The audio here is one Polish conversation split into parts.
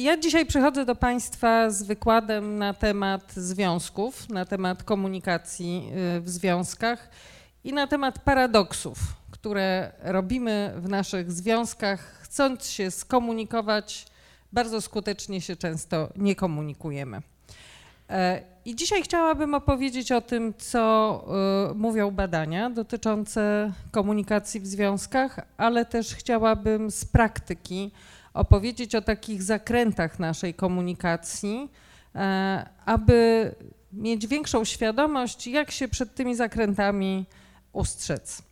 Ja dzisiaj przychodzę do Państwa z wykładem na temat związków, na temat komunikacji y, w związkach i na temat paradoksów, które robimy w naszych związkach, chcąc się skomunikować, bardzo skutecznie się często nie komunikujemy. E, I dzisiaj chciałabym opowiedzieć o tym, co y, mówią badania dotyczące komunikacji w związkach, ale też chciałabym z praktyki opowiedzieć o takich zakrętach naszej komunikacji, e, aby mieć większą świadomość, jak się przed tymi zakrętami ustrzec.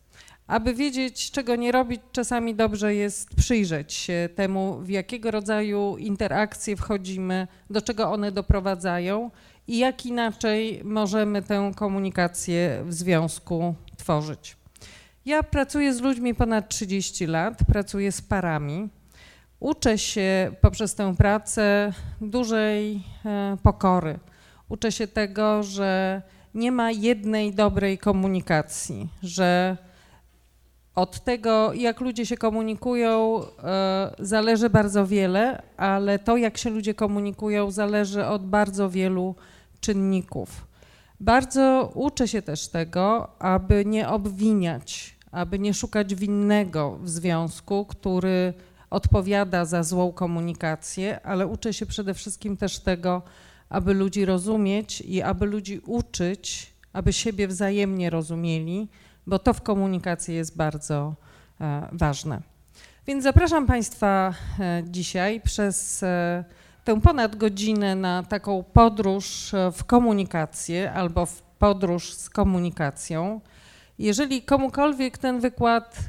Aby wiedzieć, czego nie robić, czasami dobrze jest przyjrzeć się temu, w jakiego rodzaju interakcje wchodzimy, do czego one doprowadzają i jak inaczej możemy tę komunikację w związku tworzyć. Ja pracuję z ludźmi ponad 30 lat, pracuję z parami. Uczę się poprzez tę pracę dużej e, pokory. Uczę się tego, że nie ma jednej dobrej komunikacji, że od tego, jak ludzie się komunikują, e, zależy bardzo wiele, ale to, jak się ludzie komunikują, zależy od bardzo wielu czynników. Bardzo uczę się też tego, aby nie obwiniać, aby nie szukać winnego w związku, który odpowiada za złą komunikację, ale uczę się przede wszystkim też tego, aby ludzi rozumieć i aby ludzi uczyć, aby siebie wzajemnie rozumieli, bo to w komunikacji jest bardzo e, ważne. Więc zapraszam Państwa e, dzisiaj przez e, tę ponad godzinę na taką podróż w komunikację albo w podróż z komunikacją. Jeżeli komukolwiek ten wykład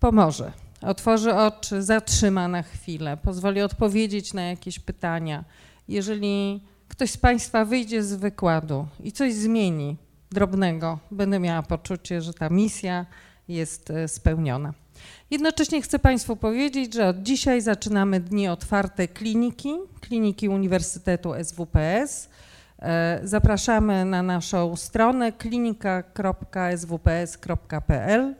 pomoże, otworzy oczy, zatrzyma na chwilę, pozwoli odpowiedzieć na jakieś pytania, jeżeli ktoś z Państwa wyjdzie z wykładu i coś zmieni drobnego, będę miała poczucie, że ta misja jest e, spełniona. Jednocześnie chcę Państwu powiedzieć, że od dzisiaj zaczynamy dni otwarte kliniki, kliniki Uniwersytetu SWPS. E, zapraszamy na naszą stronę klinika.swps.pl.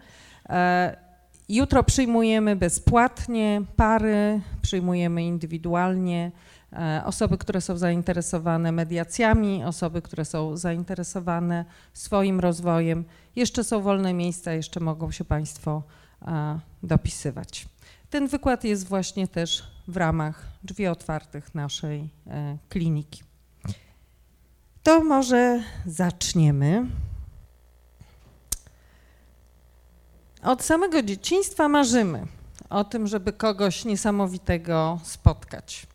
Jutro przyjmujemy bezpłatnie pary, przyjmujemy indywidualnie E, osoby, które są zainteresowane mediacjami, osoby, które są zainteresowane swoim rozwojem. Jeszcze są wolne miejsca, jeszcze mogą się Państwo e, dopisywać. Ten wykład jest właśnie też w ramach drzwi otwartych naszej e, kliniki. To może zaczniemy. Od samego dzieciństwa marzymy o tym, żeby kogoś niesamowitego spotkać.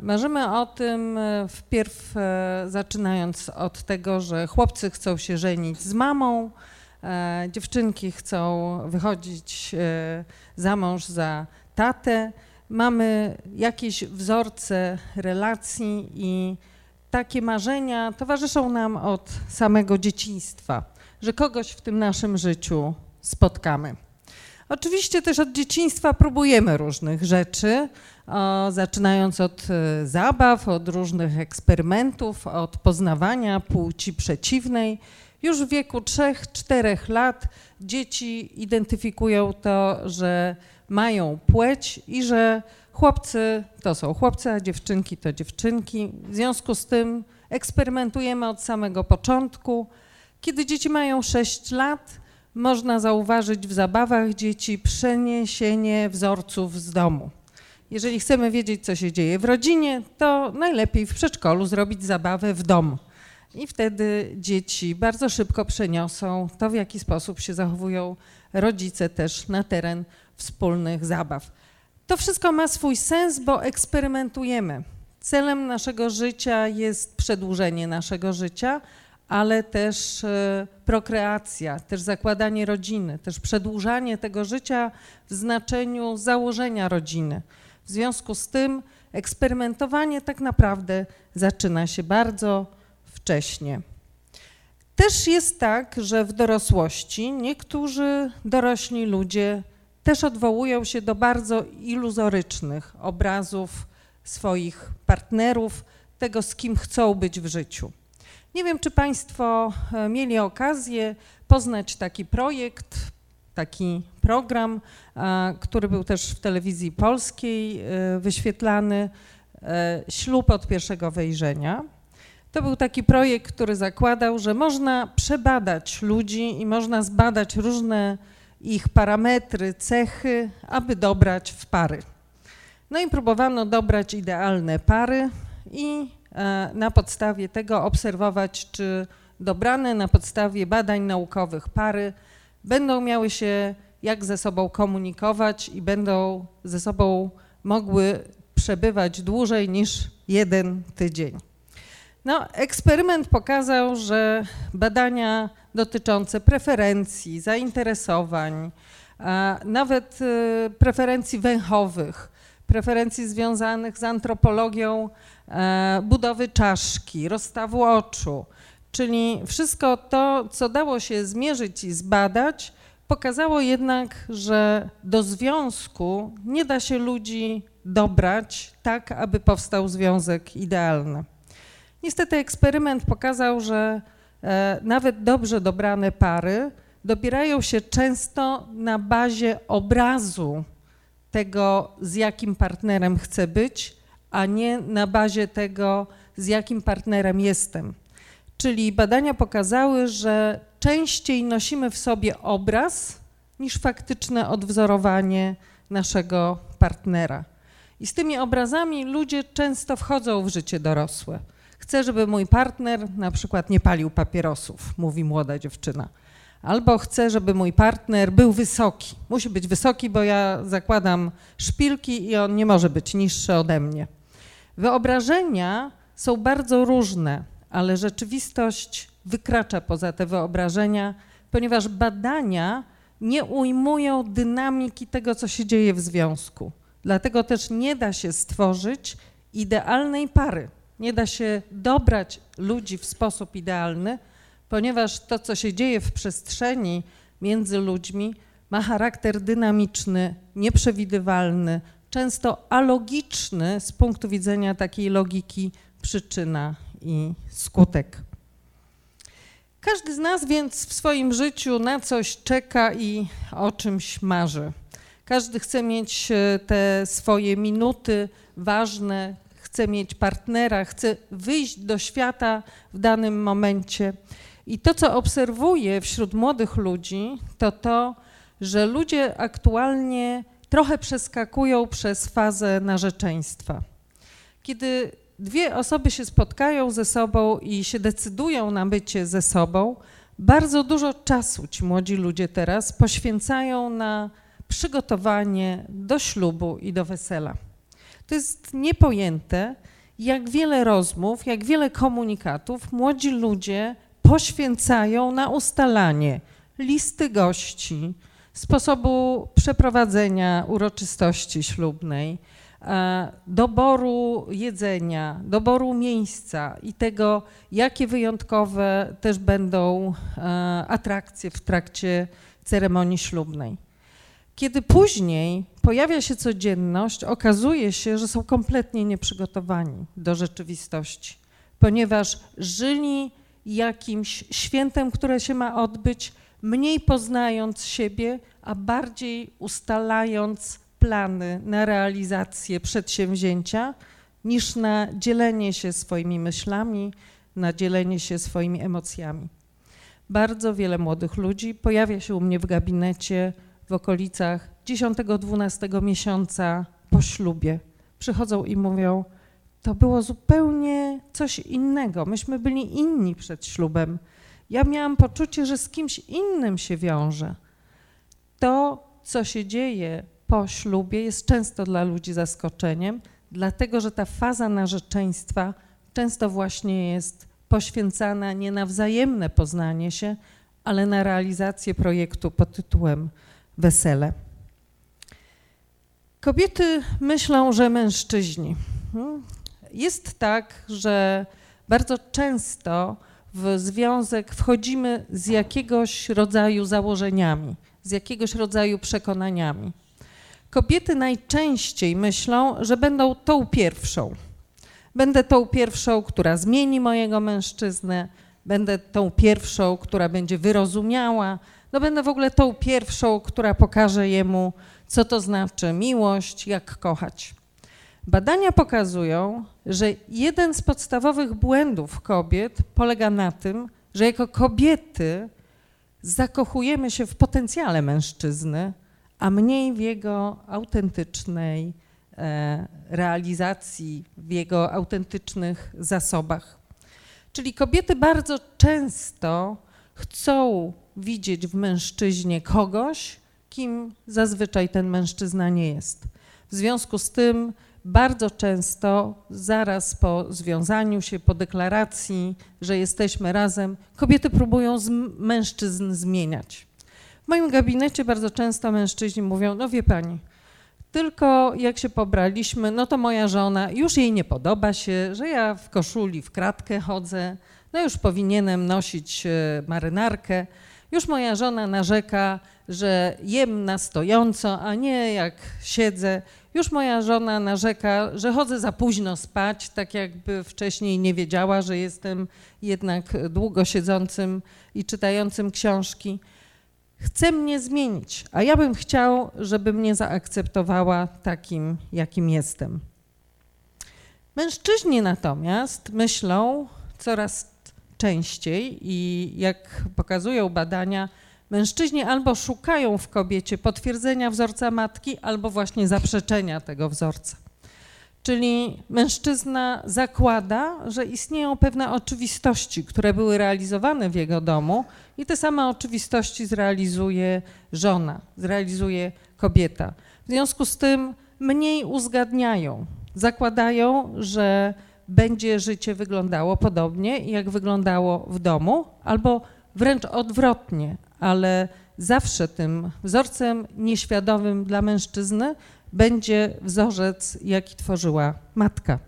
Marzymy o tym e, wpierw e, zaczynając od tego, że chłopcy chcą się żenić z mamą, e, dziewczynki chcą wychodzić za mąż za tatę. Mamy jakieś wzorce relacji i takie marzenia towarzyszą nam od samego dzieciństwa, że kogoś w tym naszym życiu spotkamy. Oczywiście też od dzieciństwa próbujemy różnych rzeczy, o, zaczynając od e, zabaw, od różnych eksperymentów, od poznawania płci przeciwnej. Już w wieku 3-4 lat dzieci identyfikują to, że mają płeć i że chłopcy to są chłopcy, a dziewczynki to dziewczynki. W związku z tym eksperymentujemy od samego początku. Kiedy dzieci mają 6 lat, można zauważyć w zabawach dzieci przeniesienie wzorców z domu. Jeżeli chcemy wiedzieć, co się dzieje w rodzinie, to najlepiej w przedszkolu zrobić zabawę w domu. I wtedy dzieci bardzo szybko przeniosą to, w jaki sposób się zachowują rodzice też na teren wspólnych zabaw. To wszystko ma swój sens, bo eksperymentujemy. Celem naszego życia jest przedłużenie naszego życia, ale też e, prokreacja, też zakładanie rodziny, też przedłużanie tego życia w znaczeniu założenia rodziny. W związku z tym eksperymentowanie tak naprawdę zaczyna się bardzo wcześnie. Też jest tak, że w dorosłości niektórzy dorośli ludzie też odwołują się do bardzo iluzorycznych obrazów swoich partnerów, tego z kim chcą być w życiu. Nie wiem, czy Państwo e, mieli okazję poznać taki projekt. taki program, który był też w telewizji polskiej wyświetlany, Ślub od pierwszego wejrzenia. To był taki projekt, który zakładał, że można przebadać ludzi i można zbadać różne ich parametry, cechy, aby dobrać w pary. No i próbowano dobrać idealne pary i e, na podstawie tego obserwować, czy dobrane na podstawie badań naukowych pary będą miały się jak ze sobą komunikować i będą ze sobą mogły przebywać dłużej niż jeden tydzień. No, eksperyment pokazał, że badania dotyczące preferencji, zainteresowań, nawet y, preferencji węchowych, preferencji związanych z antropologią e, budowy czaszki, rozstawu oczu, czyli wszystko to, co dało się zmierzyć i zbadać, pokazało jednak, że do związku nie da się ludzi dobrać tak, aby powstał związek idealny. Niestety eksperyment pokazał, że e, nawet dobrze dobrane pary dobierają się często na bazie obrazu tego, z jakim partnerem chcę być, a nie na bazie tego, z jakim partnerem jestem. Czyli badania pokazały, że częściej nosimy w sobie obraz niż faktyczne odwzorowanie naszego partnera. I z tymi obrazami ludzie często wchodzą w życie dorosłe. Chcę, żeby mój partner na przykład nie palił papierosów, mówi młoda dziewczyna. Albo chcę, żeby mój partner był wysoki. Musi być wysoki, bo ja zakładam szpilki i on nie może być niższy ode mnie. Wyobrażenia są bardzo różne, ale rzeczywistość wykracza poza te wyobrażenia, ponieważ badania nie ujmują dynamiki tego, co się dzieje w związku. Dlatego też nie da się stworzyć idealnej pary. Nie da się dobrać ludzi w sposób idealny, ponieważ to, co się dzieje w przestrzeni między ludźmi, ma charakter dynamiczny, nieprzewidywalny, często alogiczny z punktu widzenia takiej logiki przyczyna i skutek. Każdy z nas więc w swoim życiu na coś czeka i o czymś marzy. Każdy chce mieć e, te swoje minuty ważne, chce mieć partnera, chce wyjść do świata w danym momencie. I to, co obserwuję wśród młodych ludzi, to to, że ludzie aktualnie trochę przeskakują przez fazę narzeczeństwa. Kiedy dwie osoby się spotkają ze sobą i się decydują na bycie ze sobą, bardzo dużo czasu ci młodzi ludzie teraz poświęcają na przygotowanie do ślubu i do wesela. To jest niepojęte, jak wiele rozmów, jak wiele komunikatów młodzi ludzie poświęcają na ustalanie listy gości, sposobu przeprowadzenia uroczystości ślubnej, e, doboru jedzenia, doboru miejsca i tego, jakie wyjątkowe też będą e, atrakcje w trakcie ceremonii ślubnej. Kiedy później pojawia się codzienność, okazuje się, że są kompletnie nieprzygotowani do rzeczywistości, ponieważ żyli jakimś świętem, które się ma odbyć, mniej poznając siebie, a bardziej ustalając plany na realizację przedsięwzięcia, niż na dzielenie się swoimi myślami, na dzielenie się swoimi emocjami. Bardzo wiele młodych ludzi pojawia się u mnie w gabinecie w okolicach 10-12 miesiąca po ślubie. Przychodzą i mówią, to było zupełnie coś innego. Myśmy byli inni przed ślubem. Ja miałam poczucie, że z kimś innym się wiąże. To, co się dzieje po ślubie, jest często dla ludzi zaskoczeniem, dlatego że ta faza narzeczeństwa często właśnie jest poświęcana nie na wzajemne poznanie się, ale na realizację projektu pod tytułem wesele. Kobiety myślą, że mężczyźni. Hmm? Jest tak, że bardzo często w związek wchodzimy z jakiegoś rodzaju założeniami, z jakiegoś rodzaju przekonaniami. Kobiety najczęściej myślą, że będą tą pierwszą. Będę tą pierwszą, która zmieni mojego mężczyznę, będę tą pierwszą, która będzie wyrozumiała, no będę w ogóle tą pierwszą, która pokaże jemu, co to znaczy miłość, jak kochać. Badania pokazują, że jeden z podstawowych błędów kobiet polega na tym, że jako kobiety zakochujemy się w potencjale mężczyzny, a mniej w jego autentycznej e, realizacji, w jego autentycznych zasobach. Czyli kobiety bardzo często chcą widzieć w mężczyźnie kogoś, kim zazwyczaj ten mężczyzna nie jest. W związku z tym bardzo często zaraz po związaniu się, po deklaracji, że jesteśmy razem, kobiety próbują z mężczyzn zmieniać. W moim gabinecie bardzo często mężczyźni mówią: No wie pani, tylko jak się pobraliśmy, no to moja żona już jej nie podoba się, że ja w koszuli w kratkę chodzę, no już powinienem nosić e, marynarkę. Już moja żona narzeka, że jem na stojąco, a nie jak siedzę. Już moja żona narzeka, że chodzę za późno spać, tak jakby wcześniej nie wiedziała, że jestem jednak długo siedzącym i czytającym książki. Chce mnie zmienić, a ja bym chciał, żeby mnie zaakceptowała takim, jakim jestem. Mężczyźni natomiast myślą coraz częściej i jak pokazują badania, mężczyźni albo szukają w kobiecie potwierdzenia wzorca matki, albo właśnie zaprzeczenia tego wzorca. Czyli mężczyzna zakłada, że istnieją pewne oczywistości, które były realizowane w jego domu, i te same oczywistości zrealizuje żona, zrealizuje kobieta. W związku z tym mniej uzgadniają. Zakładają, że będzie życie wyglądało podobnie, jak wyglądało w domu, albo wręcz odwrotnie, ale zawsze tym wzorcem nieświadomym dla mężczyzny będzie wzorzec, jaki tworzyła matka.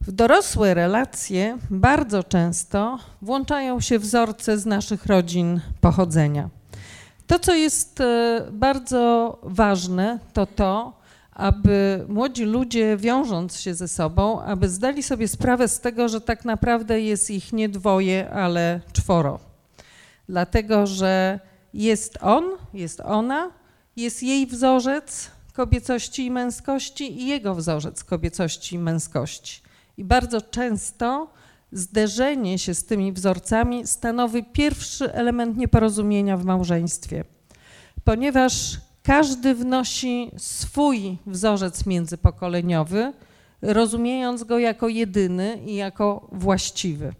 W dorosłe relacje bardzo często włączają się wzorce z naszych rodzin pochodzenia. To, co jest e, bardzo ważne, to to, aby młodzi ludzie, wiążąc się ze sobą, aby zdali sobie sprawę z tego, że tak naprawdę jest ich nie dwoje, ale czworo. Dlatego, że jest on, jest ona, jest jej wzorzec kobiecości i męskości i jego wzorzec kobiecości i męskości. I bardzo często zderzenie się z tymi wzorcami stanowi pierwszy element nieporozumienia w małżeństwie, ponieważ każdy wnosi swój wzorzec międzypokoleniowy, rozumiejąc go jako jedyny i jako właściwy.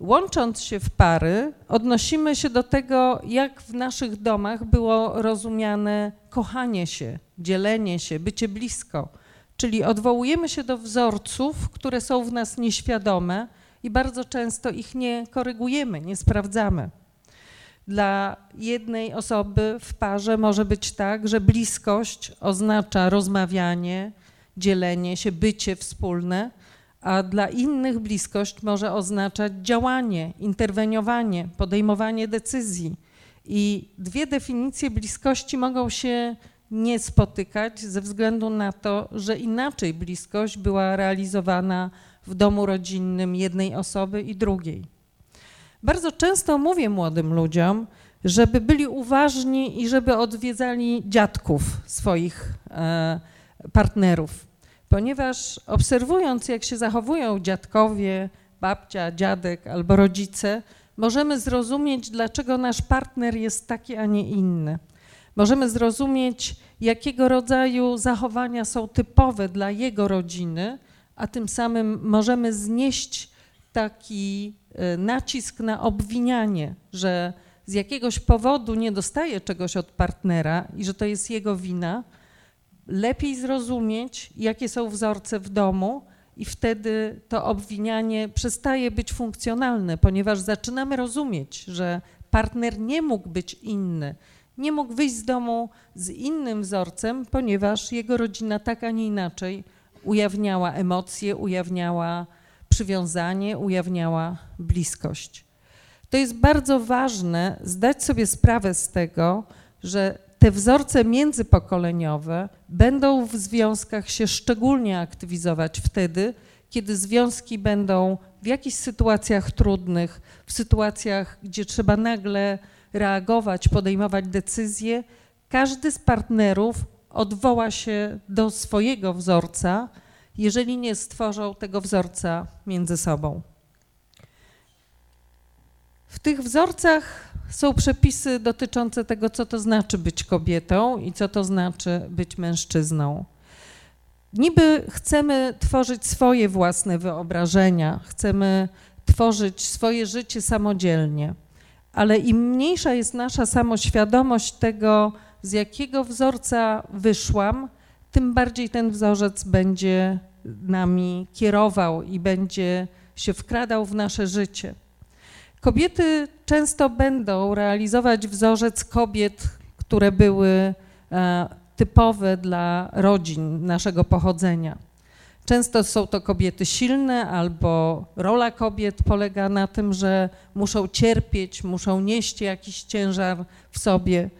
Łącząc się w pary, odnosimy się do tego, jak w naszych domach było rozumiane kochanie się, dzielenie się, bycie blisko. Czyli odwołujemy się do wzorców, które są w nas nieświadome i bardzo często ich nie korygujemy, nie sprawdzamy. Dla jednej osoby w parze może być tak, że bliskość oznacza rozmawianie, dzielenie się, bycie wspólne, a dla innych bliskość może oznaczać działanie, interweniowanie, podejmowanie decyzji. I dwie definicje bliskości mogą się nie spotykać ze względu na to, że inaczej bliskość była realizowana w domu rodzinnym jednej osoby i drugiej. Bardzo często mówię młodym ludziom, żeby byli uważni i żeby odwiedzali dziadków swoich e, partnerów, ponieważ obserwując, jak się zachowują dziadkowie, babcia, dziadek albo rodzice, możemy zrozumieć, dlaczego nasz partner jest taki, a nie inny. Możemy zrozumieć, jakiego rodzaju zachowania są typowe dla jego rodziny, a tym samym możemy znieść taki e, nacisk na obwinianie, że z jakiegoś powodu nie dostaje czegoś od partnera i że to jest jego wina, lepiej zrozumieć, jakie są wzorce w domu, i wtedy to obwinianie przestaje być funkcjonalne, ponieważ zaczynamy rozumieć, że partner nie mógł być inny, nie mógł wyjść z domu z innym wzorcem, ponieważ jego rodzina tak, a nie inaczej ujawniała emocje, ujawniała przywiązanie, ujawniała bliskość. To jest bardzo ważne zdać sobie sprawę z tego, że te wzorce międzypokoleniowe będą w związkach się szczególnie aktywizować wtedy, kiedy związki będą w jakichś sytuacjach trudnych, w sytuacjach, gdzie trzeba nagle reagować, podejmować decyzje, każdy z partnerów odwoła się do swojego wzorca, jeżeli nie stworzą tego wzorca między sobą. W tych wzorcach są przepisy dotyczące tego, co to znaczy być kobietą i co to znaczy być mężczyzną. Niby chcemy tworzyć swoje własne wyobrażenia, chcemy tworzyć swoje życie samodzielnie, ale im mniejsza jest nasza samoświadomość tego, z jakiego wzorca wyszłam, tym bardziej ten wzorzec będzie nami kierował i będzie się wkradał w nasze życie. Kobiety często będą realizować wzorzec kobiet, które były e, typowe dla rodzin naszego pochodzenia. Często są to kobiety silne, albo rola kobiet polega na tym, że muszą cierpieć, muszą nieść jakiś ciężar w sobie.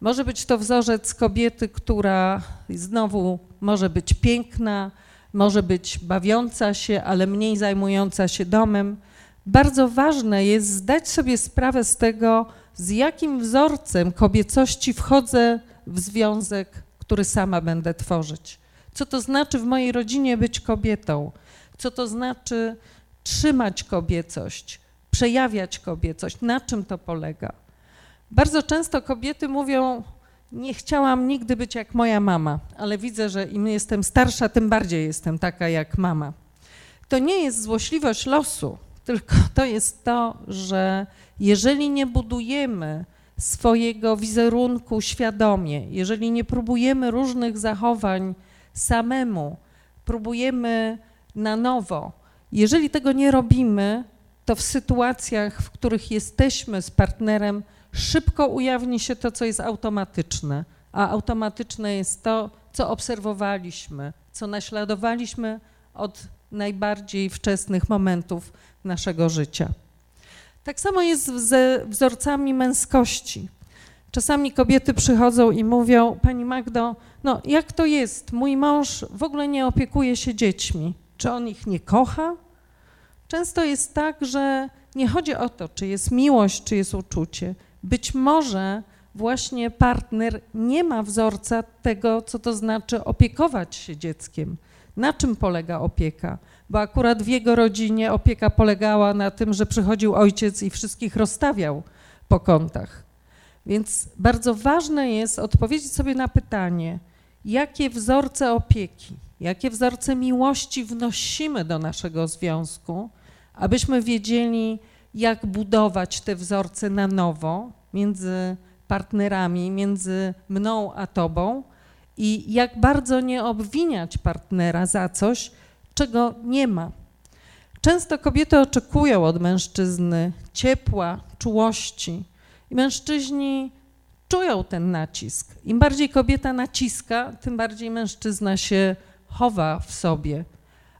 Może być to wzorzec kobiety, która znowu może być piękna, może być bawiąca się, ale mniej zajmująca się domem. Bardzo ważne jest zdać sobie sprawę z tego, z jakim wzorcem kobiecości wchodzę w związek, który sama będę tworzyć. Co to znaczy w mojej rodzinie być kobietą? Co to znaczy trzymać kobiecość, przejawiać kobiecość? Na czym to polega? Bardzo często kobiety mówią: Nie chciałam nigdy być jak moja mama, ale widzę, że im jestem starsza, tym bardziej jestem taka jak mama. To nie jest złośliwość losu, tylko to jest to, że jeżeli nie budujemy swojego wizerunku świadomie, jeżeli nie próbujemy różnych zachowań samemu, próbujemy na nowo, jeżeli tego nie robimy, to w sytuacjach, w których jesteśmy z partnerem, szybko ujawni się to, co jest automatyczne, a automatyczne jest to, co obserwowaliśmy, co naśladowaliśmy od najbardziej wczesnych momentów naszego życia. Tak samo jest ze wzorcami męskości. Czasami kobiety przychodzą i mówią: Pani Magdo, no jak to jest? Mój mąż w ogóle nie opiekuje się dziećmi. Czy on ich nie kocha? Często jest tak, że nie chodzi o to, czy jest miłość, czy jest uczucie. Być może właśnie partner nie ma wzorca tego, co to znaczy opiekować się dzieckiem. Na czym polega opieka? Bo akurat w jego rodzinie opieka polegała na tym, że przychodził ojciec i wszystkich rozstawiał po kątach. Więc bardzo ważne jest odpowiedzieć sobie na pytanie, jakie wzorce opieki, jakie wzorce miłości wnosimy do naszego związku, abyśmy wiedzieli, jak budować te wzorce na nowo między partnerami, między mną a tobą i jak bardzo nie obwiniać partnera za coś, czego nie ma. Często kobiety oczekują od mężczyzny ciepła, czułości i mężczyźni czują ten nacisk. Im bardziej kobieta naciska, tym bardziej mężczyzna się chowa w sobie.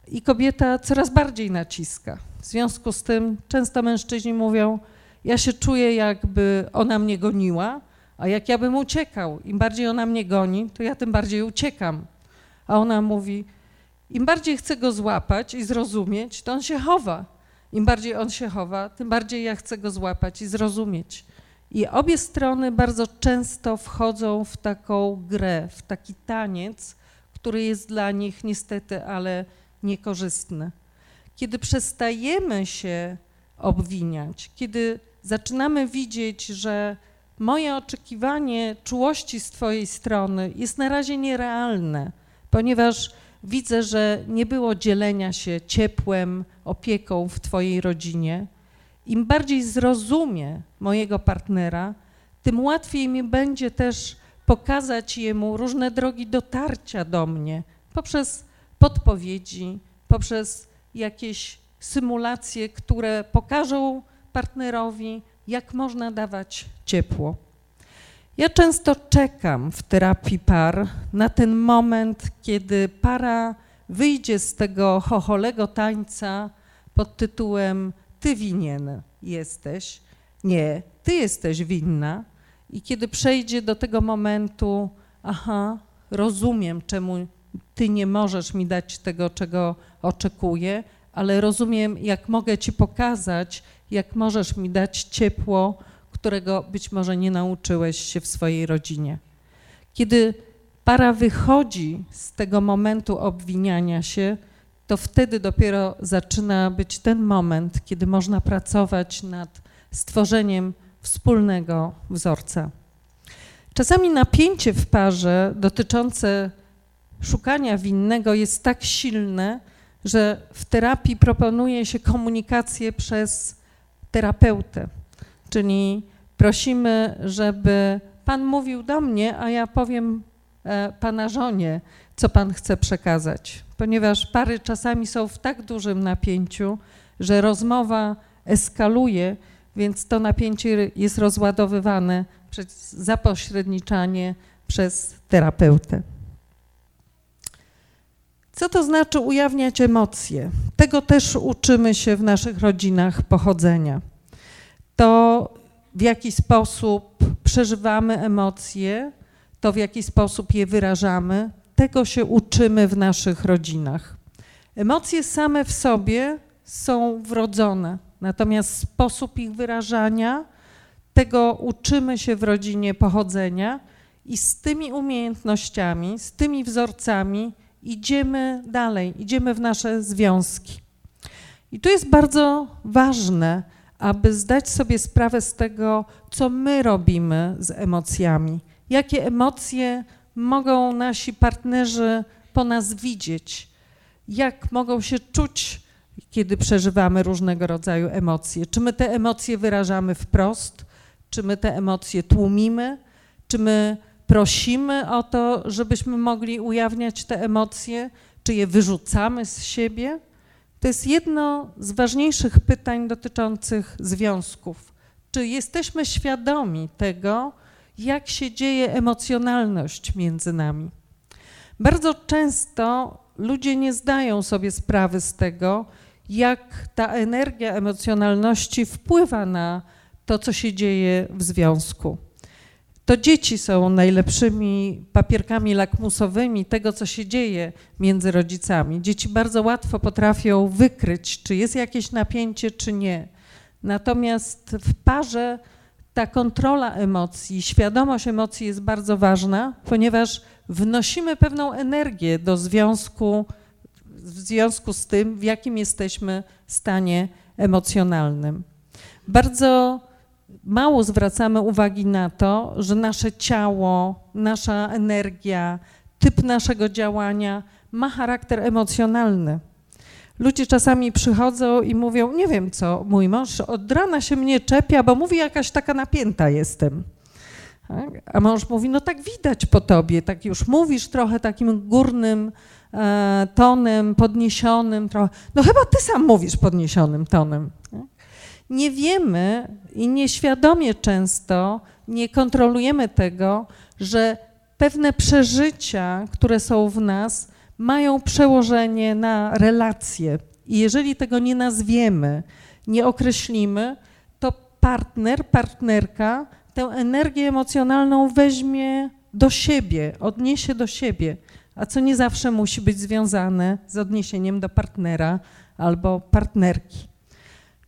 I kobieta coraz bardziej naciska. W związku z tym często mężczyźni mówią: Ja się czuję, jakby ona mnie goniła, a jak ja bym uciekał, im bardziej ona mnie goni, to ja tym bardziej uciekam. A ona mówi: Im bardziej chcę go złapać i zrozumieć, to on się chowa. Im bardziej on się chowa, tym bardziej ja chcę go złapać i zrozumieć. I obie strony bardzo często wchodzą w taką grę, w taki taniec, który jest dla nich niestety, ale niekorzystny. Kiedy przestajemy się obwiniać, kiedy zaczynamy widzieć, że moje oczekiwanie czułości z Twojej strony jest na razie nierealne, ponieważ widzę, że nie było dzielenia się ciepłem, opieką w Twojej rodzinie. Im bardziej zrozumie mojego partnera, tym łatwiej mi będzie też pokazać jemu różne drogi dotarcia do mnie poprzez podpowiedzi, poprzez jakieś symulacje, które pokażą partnerowi, jak można dawać ciepło. Ja często czekam w terapii par na ten moment, kiedy para wyjdzie z tego chocholego tańca pod tytułem ty winien jesteś, nie, ty jesteś winna. I kiedy przejdzie do tego momentu, aha, rozumiem, czemu ty nie możesz mi dać tego, czego oczekuję, ale rozumiem, jak mogę Ci pokazać, jak możesz mi dać ciepło, którego być może nie nauczyłeś się w swojej rodzinie. Kiedy para wychodzi z tego momentu obwiniania się, to wtedy dopiero zaczyna być ten moment, kiedy można pracować nad stworzeniem wspólnego wzorca. Czasami napięcie w parze dotyczące szukania winnego jest tak silne, że w terapii proponuje się komunikację przez terapeutę, czyli prosimy, żeby Pan mówił do mnie, a ja powiem e, Pana żonie, co Pan chce przekazać, ponieważ pary czasami są w tak dużym napięciu, że rozmowa eskaluje, więc to napięcie jest rozładowywane przez zapośredniczanie przez terapeutę. Co to znaczy ujawniać emocje? Tego też uczymy się w naszych rodzinach pochodzenia. To w jaki sposób przeżywamy emocje, to w jaki sposób je wyrażamy, tego się uczymy w naszych rodzinach. Emocje same w sobie są wrodzone, natomiast sposób ich wyrażania, tego uczymy się w rodzinie pochodzenia i z tymi umiejętnościami, z tymi wzorcami idziemy dalej, idziemy w nasze związki. I tu jest bardzo ważne, aby zdać sobie sprawę z tego, co my robimy z emocjami, jakie emocje mogą nasi partnerzy po nas widzieć, jak mogą się czuć, kiedy przeżywamy różnego rodzaju emocje. Czy my te emocje wyrażamy wprost, czy my te emocje tłumimy, czy my prosimy o to, żebyśmy mogli ujawniać te emocje, czy je wyrzucamy z siebie? To jest jedno z ważniejszych pytań dotyczących związków. Czy jesteśmy świadomi tego, jak się dzieje emocjonalność między nami? Bardzo często ludzie nie zdają sobie sprawy z tego, jak ta energia emocjonalności wpływa na to, co się dzieje w związku to dzieci są najlepszymi papierkami lakmusowymi tego, co się dzieje między rodzicami. Dzieci bardzo łatwo potrafią wykryć, czy jest jakieś napięcie, czy nie. Natomiast w parze ta kontrola emocji, świadomość emocji jest bardzo ważna, ponieważ wnosimy pewną energię do związku, w związku z tym, w jakim jesteśmy stanie emocjonalnym. Bardzo mało zwracamy uwagi na to, że nasze ciało, nasza energia, typ naszego działania ma charakter emocjonalny. Ludzie czasami przychodzą i mówią, nie wiem co, mój mąż od rana się mnie czepia, bo mówi, jakaś taka napięta jestem. Tak? A mąż mówi, no tak widać po tobie, tak już mówisz trochę takim górnym e, tonem, podniesionym trochę. No chyba ty sam mówisz podniesionym tonem. Nie wiemy i nieświadomie często nie kontrolujemy tego, że pewne przeżycia, które są w nas, mają przełożenie na relacje. I jeżeli tego nie nazwiemy, nie określimy, to partner, partnerka tę energię emocjonalną weźmie do siebie, odniesie do siebie, a co nie zawsze musi być związane z odniesieniem do partnera albo partnerki.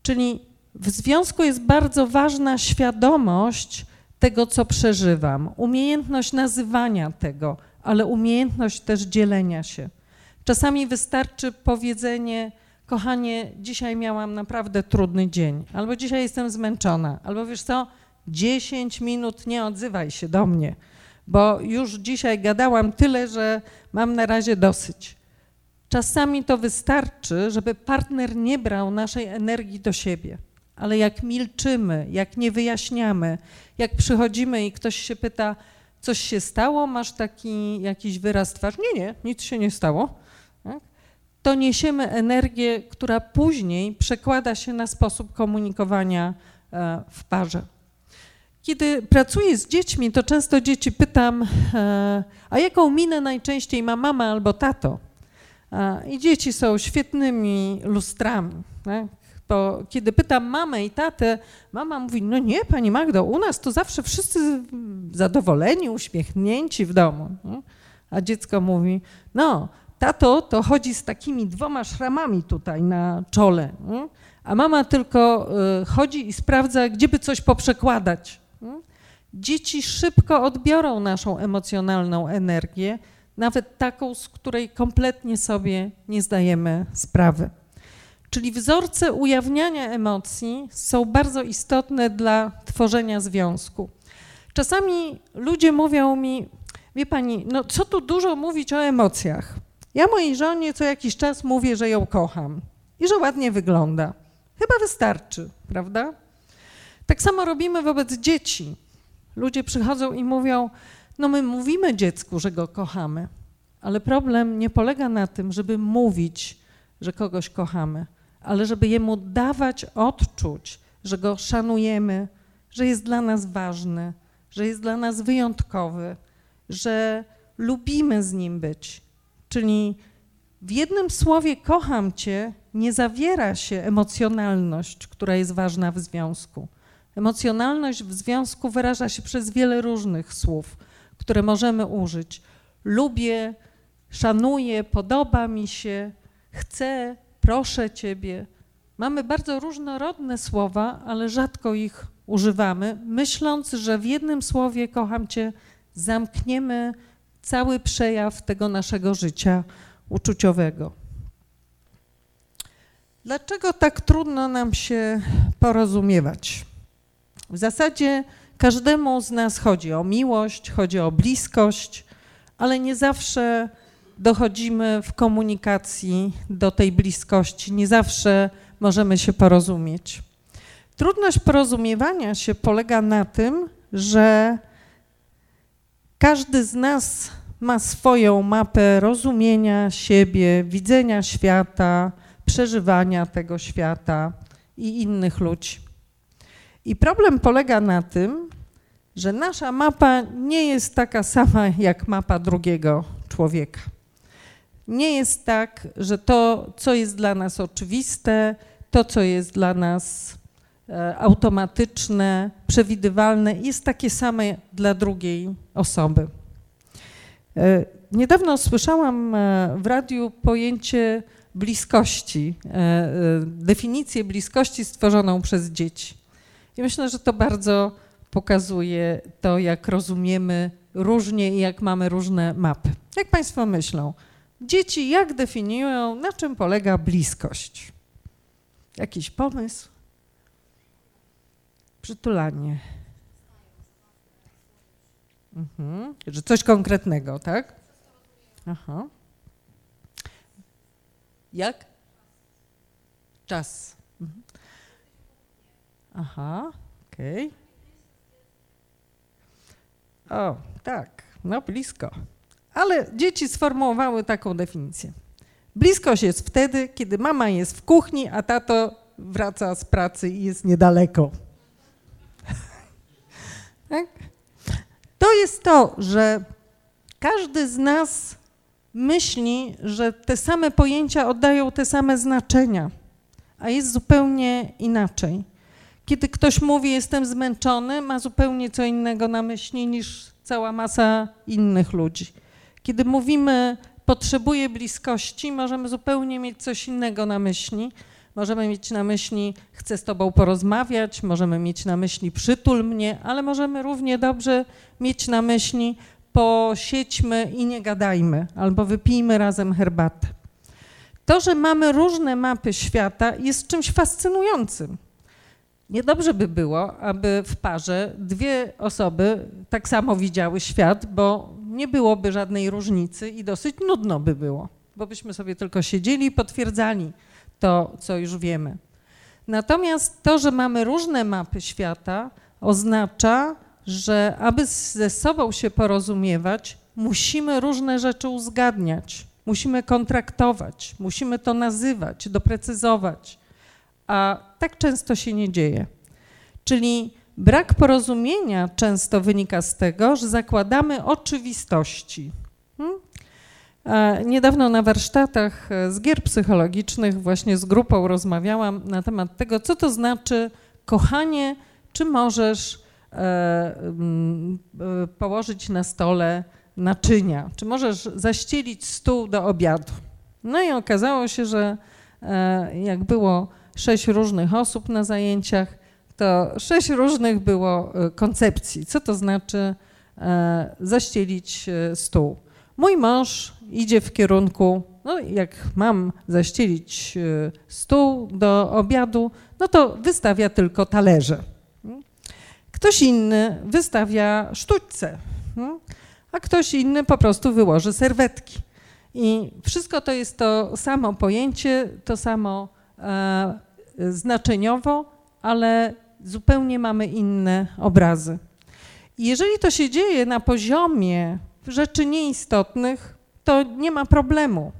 Czyli w związku jest bardzo ważna świadomość tego, co przeżywam, umiejętność nazywania tego, ale umiejętność też dzielenia się. Czasami wystarczy powiedzenie, kochanie, dzisiaj miałam naprawdę trudny dzień, albo dzisiaj jestem zmęczona, albo wiesz co, 10 minut nie odzywaj się do mnie, bo już dzisiaj gadałam tyle, że mam na razie dosyć. Czasami to wystarczy, żeby partner nie brał naszej energii do siebie ale jak milczymy, jak nie wyjaśniamy, jak przychodzimy i ktoś się pyta, coś się stało, masz taki jakiś wyraz twarzy, nie, nie, nic się nie stało, tak? to niesiemy energię, która później przekłada się na sposób komunikowania e, w parze. Kiedy pracuję z dziećmi, to często dzieci pytam, e, a jaką minę najczęściej ma mama albo tato? I dzieci są świetnymi lustrami. Tak? Bo kiedy pytam mamę i tatę, mama mówi, no nie, pani Magdo, u nas to zawsze wszyscy zadowoleni, uśmiechnięci w domu. A dziecko mówi, no, tato to chodzi z takimi dwoma szramami tutaj na czole, a mama tylko y, chodzi i sprawdza, gdzie by coś poprzekładać. Dzieci szybko odbiorą naszą emocjonalną energię, nawet taką, z której kompletnie sobie nie zdajemy sprawy. Czyli wzorce ujawniania emocji są bardzo istotne dla tworzenia związku. Czasami ludzie mówią mi, wie pani, no co tu dużo mówić o emocjach? Ja mojej żonie co jakiś czas mówię, że ją kocham i że ładnie wygląda. Chyba wystarczy, prawda? Tak samo robimy wobec dzieci. Ludzie przychodzą i mówią, no my mówimy dziecku, że go kochamy, ale problem nie polega na tym, żeby mówić, że kogoś kochamy, ale żeby jemu dawać odczuć, że go szanujemy, że jest dla nas ważny, że jest dla nas wyjątkowy, że lubimy z nim być. Czyli w jednym słowie kocham cię nie zawiera się emocjonalność, która jest ważna w związku. Emocjonalność w związku wyraża się przez wiele różnych słów, które możemy użyć. Lubię, szanuję, podoba mi się, chcę, proszę ciebie. Mamy bardzo różnorodne słowa, ale rzadko ich używamy, myśląc, że w jednym słowie kocham cię zamkniemy cały przejaw tego naszego życia uczuciowego. Dlaczego tak trudno nam się porozumiewać? W zasadzie każdemu z nas chodzi o miłość, chodzi o bliskość, ale nie zawsze dochodzimy w komunikacji do tej bliskości, nie zawsze możemy się porozumieć. Trudność porozumiewania się polega na tym, że każdy z nas ma swoją mapę rozumienia siebie, widzenia świata, przeżywania tego świata i innych ludzi. I problem polega na tym, że nasza mapa nie jest taka sama jak mapa drugiego człowieka. Nie jest tak, że to, co jest dla nas oczywiste, to, co jest dla nas e, automatyczne, przewidywalne, jest takie same dla drugiej osoby. E, niedawno słyszałam e, w radiu pojęcie bliskości, definicję bliskości stworzoną przez dzieci. I myślę, że to bardzo pokazuje to, jak rozumiemy różnie i jak mamy różne mapy. Jak Państwo myślą, dzieci jak definiują, na czym polega bliskość? Jakiś pomysł? Przytulanie. Mhm. Że coś konkretnego, tak? Aha. Jak? Czas. Mhm. Aha, okej. Okay. O, tak, no blisko. Ale dzieci sformułowały taką definicję. Bliskość jest wtedy, kiedy mama jest w kuchni, a tato wraca z pracy i jest niedaleko. tak? To jest to, że każdy z nas myśli, że te same pojęcia oddają te same znaczenia, a jest zupełnie inaczej. Kiedy ktoś mówi, jestem zmęczony, ma zupełnie co innego na myśli niż cała masa innych ludzi. Kiedy mówimy, potrzebuję bliskości, możemy zupełnie mieć coś innego na myśli. Możemy mieć na myśli, chcę z tobą porozmawiać, możemy mieć na myśli, przytul mnie, ale możemy równie dobrze mieć na myśli, posiedźmy i nie gadajmy, albo wypijmy razem herbatę. To, że mamy różne mapy świata, jest czymś fascynującym. Niedobrze by było, aby w parze dwie osoby tak samo widziały świat, bo nie byłoby żadnej różnicy i dosyć nudno by było, bo byśmy sobie tylko siedzieli i potwierdzali to, co już wiemy. Natomiast to, że mamy różne mapy świata, oznacza, że aby ze sobą się porozumiewać, musimy różne rzeczy uzgadniać, musimy kontraktować, musimy to nazywać, doprecyzować a tak często się nie dzieje. Czyli brak porozumienia często wynika z tego, że zakładamy oczywistości. Hmm? Niedawno na warsztatach z gier psychologicznych właśnie z grupą rozmawiałam na temat tego, co to znaczy kochanie, czy możesz e, mm, e, położyć na stole naczynia, czy możesz zaścielić stół do obiadu. No i okazało się, że e, jak było sześć różnych osób na zajęciach, to sześć różnych było e, koncepcji. Co to znaczy e, zaścielić stół? Mój mąż idzie w kierunku, no jak mam zaścielić stół do obiadu, no to wystawia tylko talerze. Ktoś inny wystawia sztućce, a ktoś inny po prostu wyłoży serwetki. I wszystko to jest to samo pojęcie, to samo e, znaczeniowo, ale zupełnie mamy inne obrazy. Jeżeli to się dzieje na poziomie rzeczy nieistotnych, to nie ma problemu.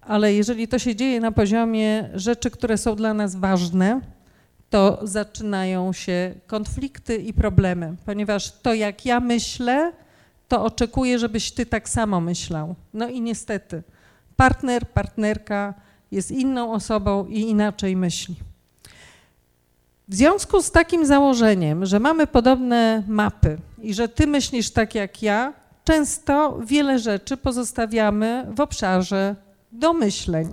Ale jeżeli to się dzieje na poziomie rzeczy, które są dla nas ważne, to zaczynają się konflikty i problemy, ponieważ to, jak ja myślę, to oczekuję, żebyś ty tak samo myślał. No i niestety, partner, partnerka jest inną osobą i inaczej myśli. W związku z takim założeniem, że mamy podobne mapy i że ty myślisz tak jak ja, często wiele rzeczy pozostawiamy w obszarze domyśleń.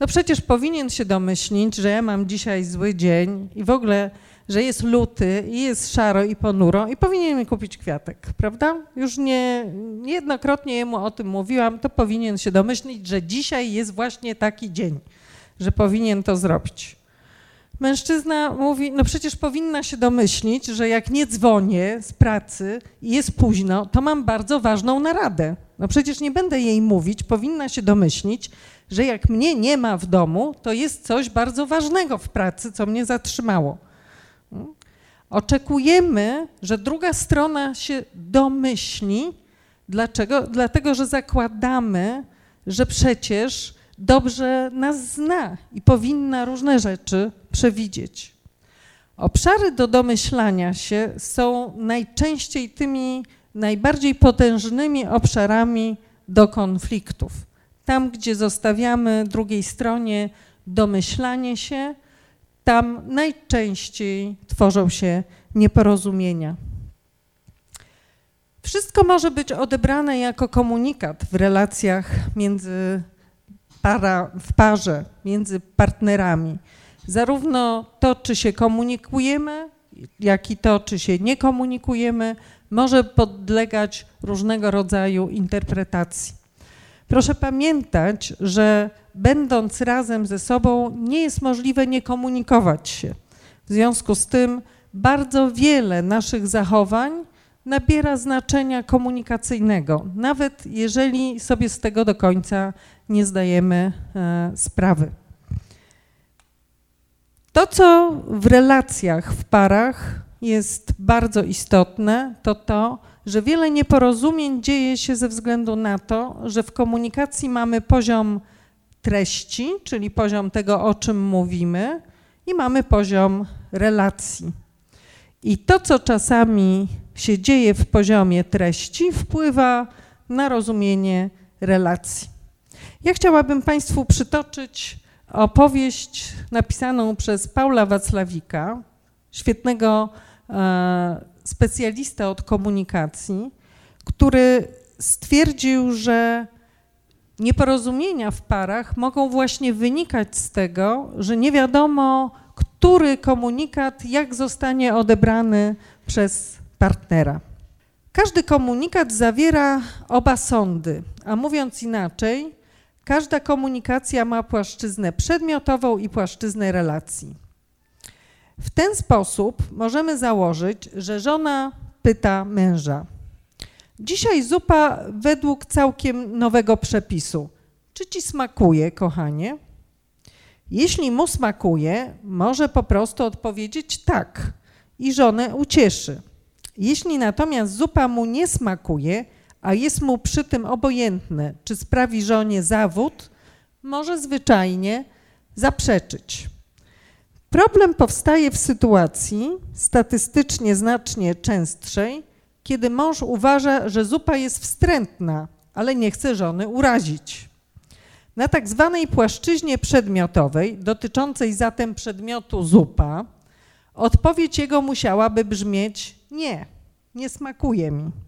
No przecież powinien się domyślić, że ja mam dzisiaj zły dzień i w ogóle że jest luty i jest szaro i ponuro i powinien mi kupić kwiatek, prawda? Już nie, niejednokrotnie jemu o tym mówiłam, to powinien się domyślić, że dzisiaj jest właśnie taki dzień, że powinien to zrobić. Mężczyzna mówi, no przecież powinna się domyślić, że jak nie dzwonię z pracy i jest późno, to mam bardzo ważną naradę. No przecież nie będę jej mówić, powinna się domyślić, że jak mnie nie ma w domu, to jest coś bardzo ważnego w pracy, co mnie zatrzymało. Oczekujemy, że druga strona się domyśli. Dlaczego? Dlatego, że zakładamy, że przecież dobrze nas zna i powinna różne rzeczy przewidzieć. Obszary do domyślania się są najczęściej tymi najbardziej potężnymi obszarami do konfliktów. Tam, gdzie zostawiamy drugiej stronie domyślanie się, tam najczęściej tworzą się nieporozumienia. Wszystko może być odebrane jako komunikat w relacjach między para, w parze, między partnerami. Zarówno to, czy się komunikujemy, jak i to, czy się nie komunikujemy, może podlegać różnego rodzaju interpretacji. Proszę pamiętać, że będąc razem ze sobą, nie jest możliwe nie komunikować się. W związku z tym bardzo wiele naszych zachowań nabiera znaczenia komunikacyjnego, nawet jeżeli sobie z tego do końca nie zdajemy e, sprawy. To, co w relacjach, w parach jest bardzo istotne, to to, że wiele nieporozumień dzieje się ze względu na to, że w komunikacji mamy poziom treści, czyli poziom tego, o czym mówimy, i mamy poziom relacji. I to, co czasami się dzieje w poziomie treści, wpływa na rozumienie relacji. Ja chciałabym Państwu przytoczyć opowieść napisaną przez Paula Wacławika, świetnego e, specjalista od komunikacji, który stwierdził, że nieporozumienia w parach mogą właśnie wynikać z tego, że nie wiadomo, który komunikat jak zostanie odebrany przez partnera. Każdy komunikat zawiera oba sądy, a mówiąc inaczej, każda komunikacja ma płaszczyznę przedmiotową i płaszczyznę relacji. W ten sposób możemy założyć, że żona pyta męża: Dzisiaj zupa według całkiem nowego przepisu. Czy ci smakuje, kochanie? Jeśli mu smakuje, może po prostu odpowiedzieć tak i żonę ucieszy. Jeśli natomiast zupa mu nie smakuje, a jest mu przy tym obojętne, czy sprawi żonie zawód, może zwyczajnie zaprzeczyć. Problem powstaje w sytuacji statystycznie znacznie częstszej, kiedy mąż uważa, że zupa jest wstrętna, ale nie chce żony urazić. Na tak zwanej płaszczyźnie przedmiotowej, dotyczącej zatem przedmiotu zupa, odpowiedź jego musiałaby brzmieć nie, nie smakuje mi.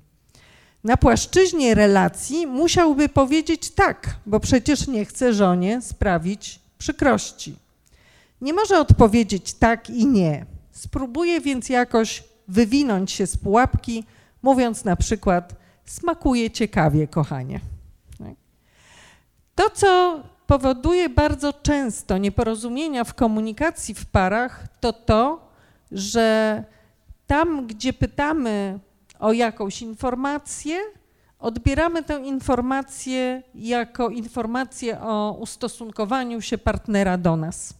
Na płaszczyźnie relacji musiałby powiedzieć tak, bo przecież nie chce żonie sprawić przykrości. Nie może odpowiedzieć tak i nie. Spróbuje więc jakoś wywinąć się z pułapki, mówiąc na przykład: Smakuje ciekawie, kochanie. Tak? To, co powoduje bardzo często nieporozumienia w komunikacji w parach, to to, że tam, gdzie pytamy o jakąś informację, odbieramy tę informację jako informację o ustosunkowaniu się partnera do nas.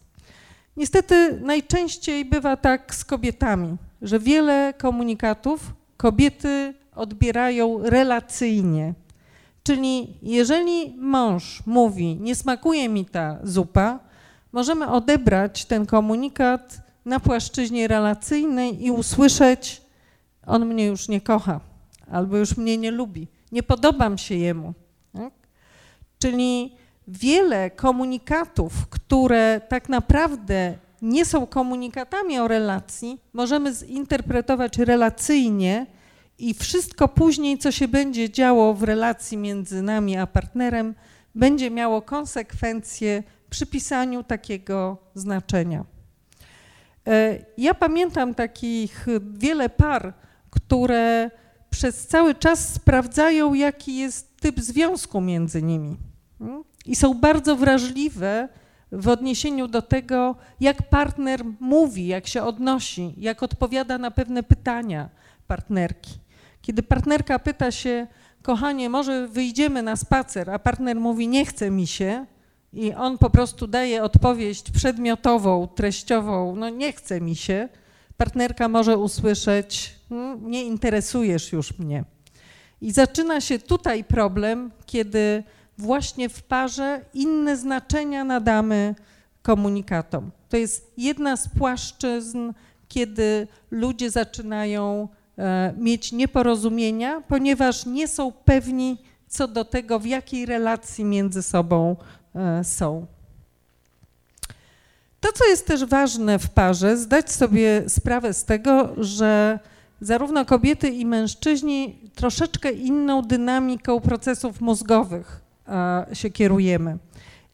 Niestety najczęściej bywa tak z kobietami, że wiele komunikatów kobiety odbierają relacyjnie. Czyli jeżeli mąż mówi, nie smakuje mi ta zupa, możemy odebrać ten komunikat na płaszczyźnie relacyjnej i usłyszeć, on mnie już nie kocha, albo już mnie nie lubi, nie podobam się jemu. Tak? Czyli wiele komunikatów, które tak naprawdę nie są komunikatami o relacji, możemy zinterpretować relacyjnie i wszystko później, co się będzie działo w relacji między nami a partnerem, będzie miało konsekwencje przy pisaniu takiego znaczenia. E, ja pamiętam takich wiele par, które przez cały czas sprawdzają, jaki jest typ związku między nimi. Hmm? I są bardzo wrażliwe w odniesieniu do tego, jak partner mówi, jak się odnosi, jak odpowiada na pewne pytania partnerki. Kiedy partnerka pyta się, kochanie, może wyjdziemy na spacer, a partner mówi, nie chce mi się, i on po prostu daje odpowiedź przedmiotową, treściową, no nie chce mi się, partnerka może usłyszeć, nie interesujesz już mnie. I zaczyna się tutaj problem, kiedy właśnie w parze inne znaczenia nadamy komunikatom. To jest jedna z płaszczyzn, kiedy ludzie zaczynają e, mieć nieporozumienia, ponieważ nie są pewni co do tego, w jakiej relacji między sobą e, są. To, co jest też ważne w parze, zdać sobie sprawę z tego, że zarówno kobiety i mężczyźni troszeczkę inną dynamiką procesów mózgowych się kierujemy.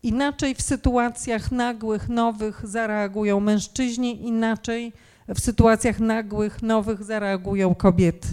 Inaczej w sytuacjach nagłych, nowych zareagują mężczyźni, inaczej w sytuacjach nagłych, nowych zareagują kobiety.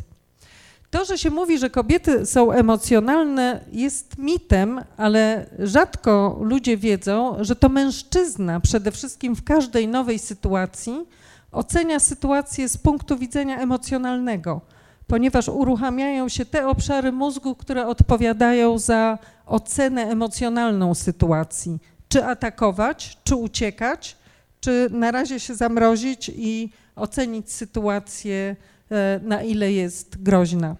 To, że się mówi, że kobiety są emocjonalne, jest mitem, ale rzadko ludzie wiedzą, że to mężczyzna przede wszystkim w każdej nowej sytuacji ocenia sytuację z punktu widzenia emocjonalnego, ponieważ uruchamiają się te obszary mózgu, które odpowiadają za ocenę emocjonalną sytuacji. Czy atakować, czy uciekać, czy na razie się zamrozić i ocenić sytuację E, na ile jest groźna.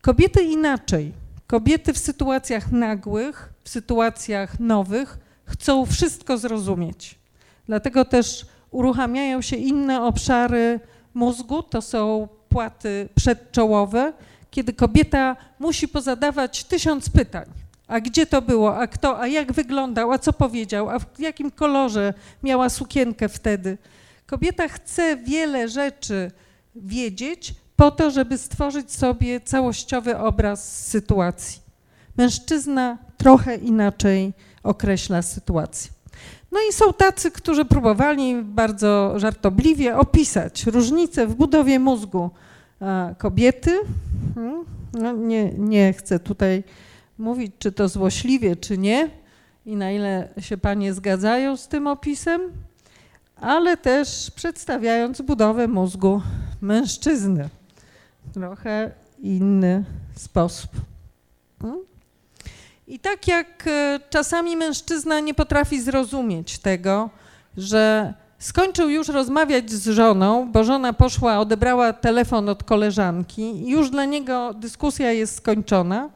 Kobiety inaczej. Kobiety w sytuacjach nagłych, w sytuacjach nowych chcą wszystko zrozumieć. Dlatego też uruchamiają się inne obszary mózgu, to są płaty przedczołowe, kiedy kobieta musi pozadawać tysiąc pytań. A gdzie to było? A kto? A jak wyglądał? A co powiedział? A w jakim kolorze miała sukienkę wtedy? Kobieta chce wiele rzeczy wiedzieć po to, żeby stworzyć sobie całościowy obraz sytuacji. Mężczyzna trochę inaczej określa sytuację. No i są tacy, którzy próbowali bardzo żartobliwie opisać różnice w budowie mózgu kobiety. Hmm? No nie, nie chcę tutaj mówić, czy to złośliwie, czy nie i na ile się panie zgadzają z tym opisem, ale też przedstawiając budowę mózgu mężczyzny. Trochę inny sposób. I tak jak e, czasami mężczyzna nie potrafi zrozumieć tego, że skończył już rozmawiać z żoną, bo żona poszła, odebrała telefon od koleżanki już dla niego dyskusja jest skończona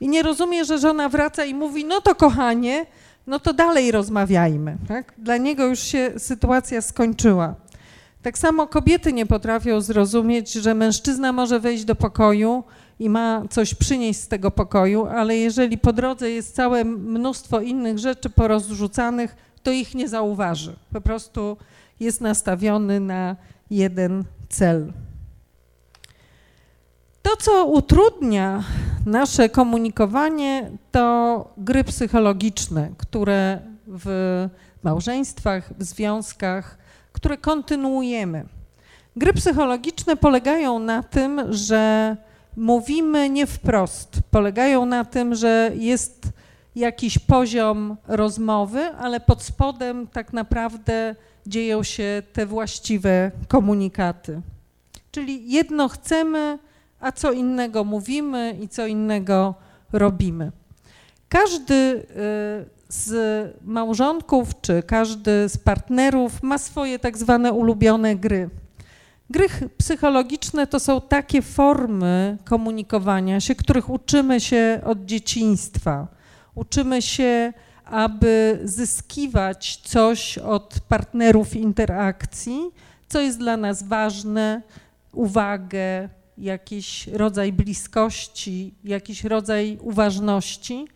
i nie rozumie, że żona wraca i mówi, no to kochanie, no to dalej rozmawiajmy. Tak? Dla niego już się sytuacja skończyła. Tak samo kobiety nie potrafią zrozumieć, że mężczyzna może wejść do pokoju i ma coś przynieść z tego pokoju, ale jeżeli po drodze jest całe mnóstwo innych rzeczy porozrzucanych, to ich nie zauważy. Po prostu jest nastawiony na jeden cel. To, co utrudnia nasze komunikowanie to gry psychologiczne, które w małżeństwach, w związkach, które kontynuujemy. Gry psychologiczne polegają na tym, że mówimy nie wprost, polegają na tym, że jest jakiś poziom rozmowy, ale pod spodem tak naprawdę dzieją się te właściwe komunikaty. Czyli jedno chcemy, a co innego mówimy i co innego robimy. Każdy y, z małżonków czy każdy z partnerów ma swoje tak zwane ulubione gry. Gry psychologiczne to są takie formy komunikowania się, których uczymy się od dzieciństwa. Uczymy się, aby zyskiwać coś od partnerów interakcji, co jest dla nas ważne, uwagę, jakiś rodzaj bliskości, jakiś rodzaj uważności,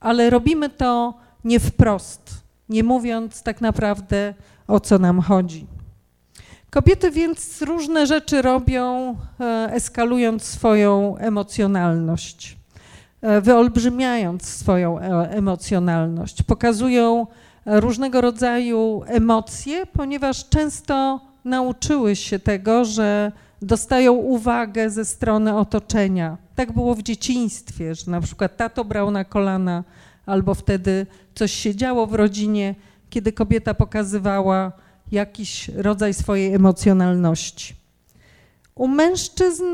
ale robimy to nie wprost, nie mówiąc tak naprawdę o co nam chodzi. Kobiety więc różne rzeczy robią, e, eskalując swoją emocjonalność, e, wyolbrzymiając swoją e, emocjonalność, pokazują różnego rodzaju emocje, ponieważ często nauczyły się tego, że dostają uwagę ze strony otoczenia. Tak było w dzieciństwie, że na przykład tato brał na kolana, albo wtedy coś się działo w rodzinie, kiedy kobieta pokazywała jakiś rodzaj swojej emocjonalności. U mężczyzn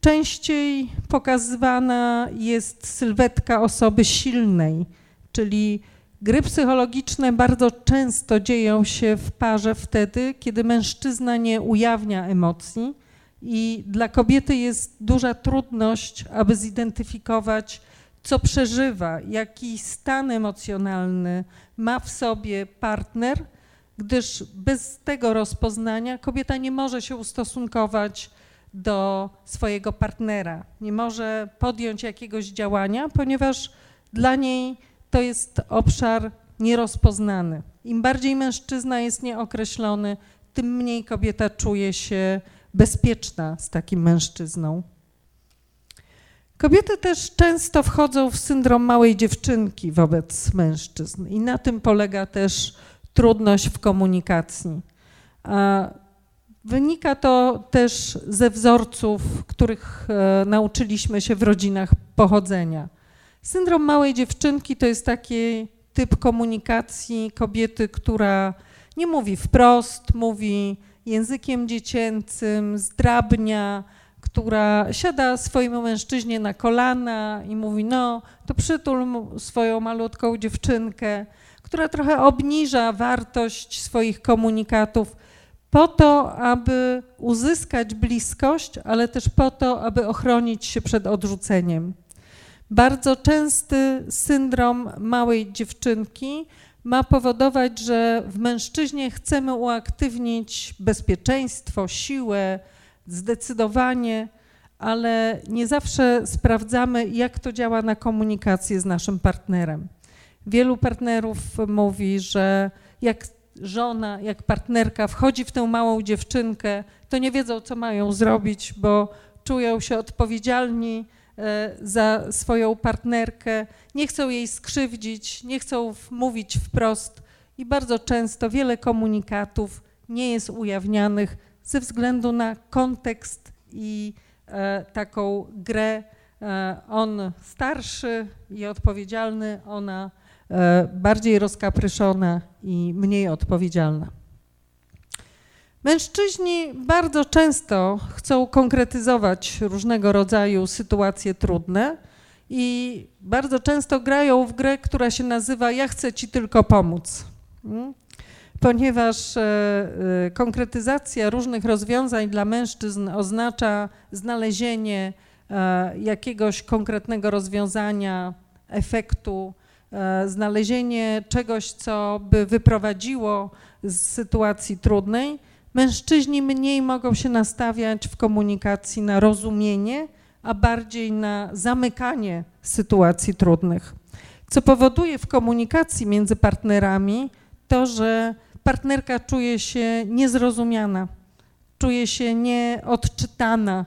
częściej pokazywana jest sylwetka osoby silnej, czyli gry psychologiczne bardzo często dzieją się w parze wtedy, kiedy mężczyzna nie ujawnia emocji i dla kobiety jest duża trudność, aby zidentyfikować, co przeżywa, jaki stan emocjonalny ma w sobie partner, gdyż bez tego rozpoznania kobieta nie może się ustosunkować do swojego partnera, nie może podjąć jakiegoś działania, ponieważ dla niej to jest obszar nierozpoznany. Im bardziej mężczyzna jest nieokreślony, tym mniej kobieta czuje się bezpieczna z takim mężczyzną. Kobiety też często wchodzą w syndrom małej dziewczynki wobec mężczyzn i na tym polega też trudność w komunikacji. Wynika to też ze wzorców, których e, nauczyliśmy się w rodzinach pochodzenia. Syndrom małej dziewczynki to jest taki typ komunikacji kobiety, która nie mówi wprost, mówi językiem dziecięcym, zdrabnia, która siada swojemu mężczyźnie na kolana i mówi: No, to przytul swoją malutką dziewczynkę, która trochę obniża wartość swoich komunikatów po to, aby uzyskać bliskość, ale też po to, aby ochronić się przed odrzuceniem. Bardzo częsty syndrom małej dziewczynki ma powodować, że w mężczyźnie chcemy uaktywnić bezpieczeństwo, siłę, zdecydowanie, ale nie zawsze sprawdzamy, jak to działa na komunikację z naszym partnerem. Wielu partnerów mówi, że jak żona, jak partnerka wchodzi w tę małą dziewczynkę, to nie wiedzą, co mają zrobić, bo czują się odpowiedzialni e, za swoją partnerkę, nie chcą jej skrzywdzić, nie chcą mówić wprost i bardzo często wiele komunikatów nie jest ujawnianych ze względu na kontekst i e, taką grę. E, on starszy i odpowiedzialny, ona bardziej rozkapryszona i mniej odpowiedzialna. Mężczyźni bardzo często chcą konkretyzować różnego rodzaju sytuacje trudne i bardzo często grają w grę, która się nazywa Ja chcę ci tylko pomóc. Hmm? ponieważ e, e, konkretyzacja różnych rozwiązań dla mężczyzn oznacza znalezienie e, jakiegoś konkretnego rozwiązania, efektu, znalezienie czegoś, co by wyprowadziło z sytuacji trudnej. Mężczyźni mniej mogą się nastawiać w komunikacji na rozumienie, a bardziej na zamykanie sytuacji trudnych. Co powoduje w komunikacji między partnerami to, że partnerka czuje się niezrozumiana, czuje się nieodczytana,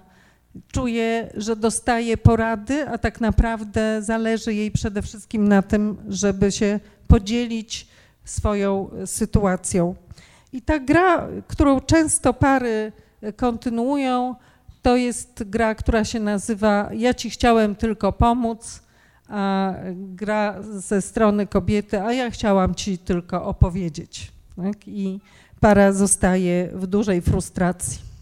czuje, że dostaje porady, a tak naprawdę zależy jej przede wszystkim na tym, żeby się podzielić swoją sytuacją. I ta gra, którą często pary kontynuują, to jest gra, która się nazywa Ja ci chciałem tylko pomóc, a gra ze strony kobiety, a ja chciałam ci tylko opowiedzieć. Tak? I para zostaje w dużej frustracji.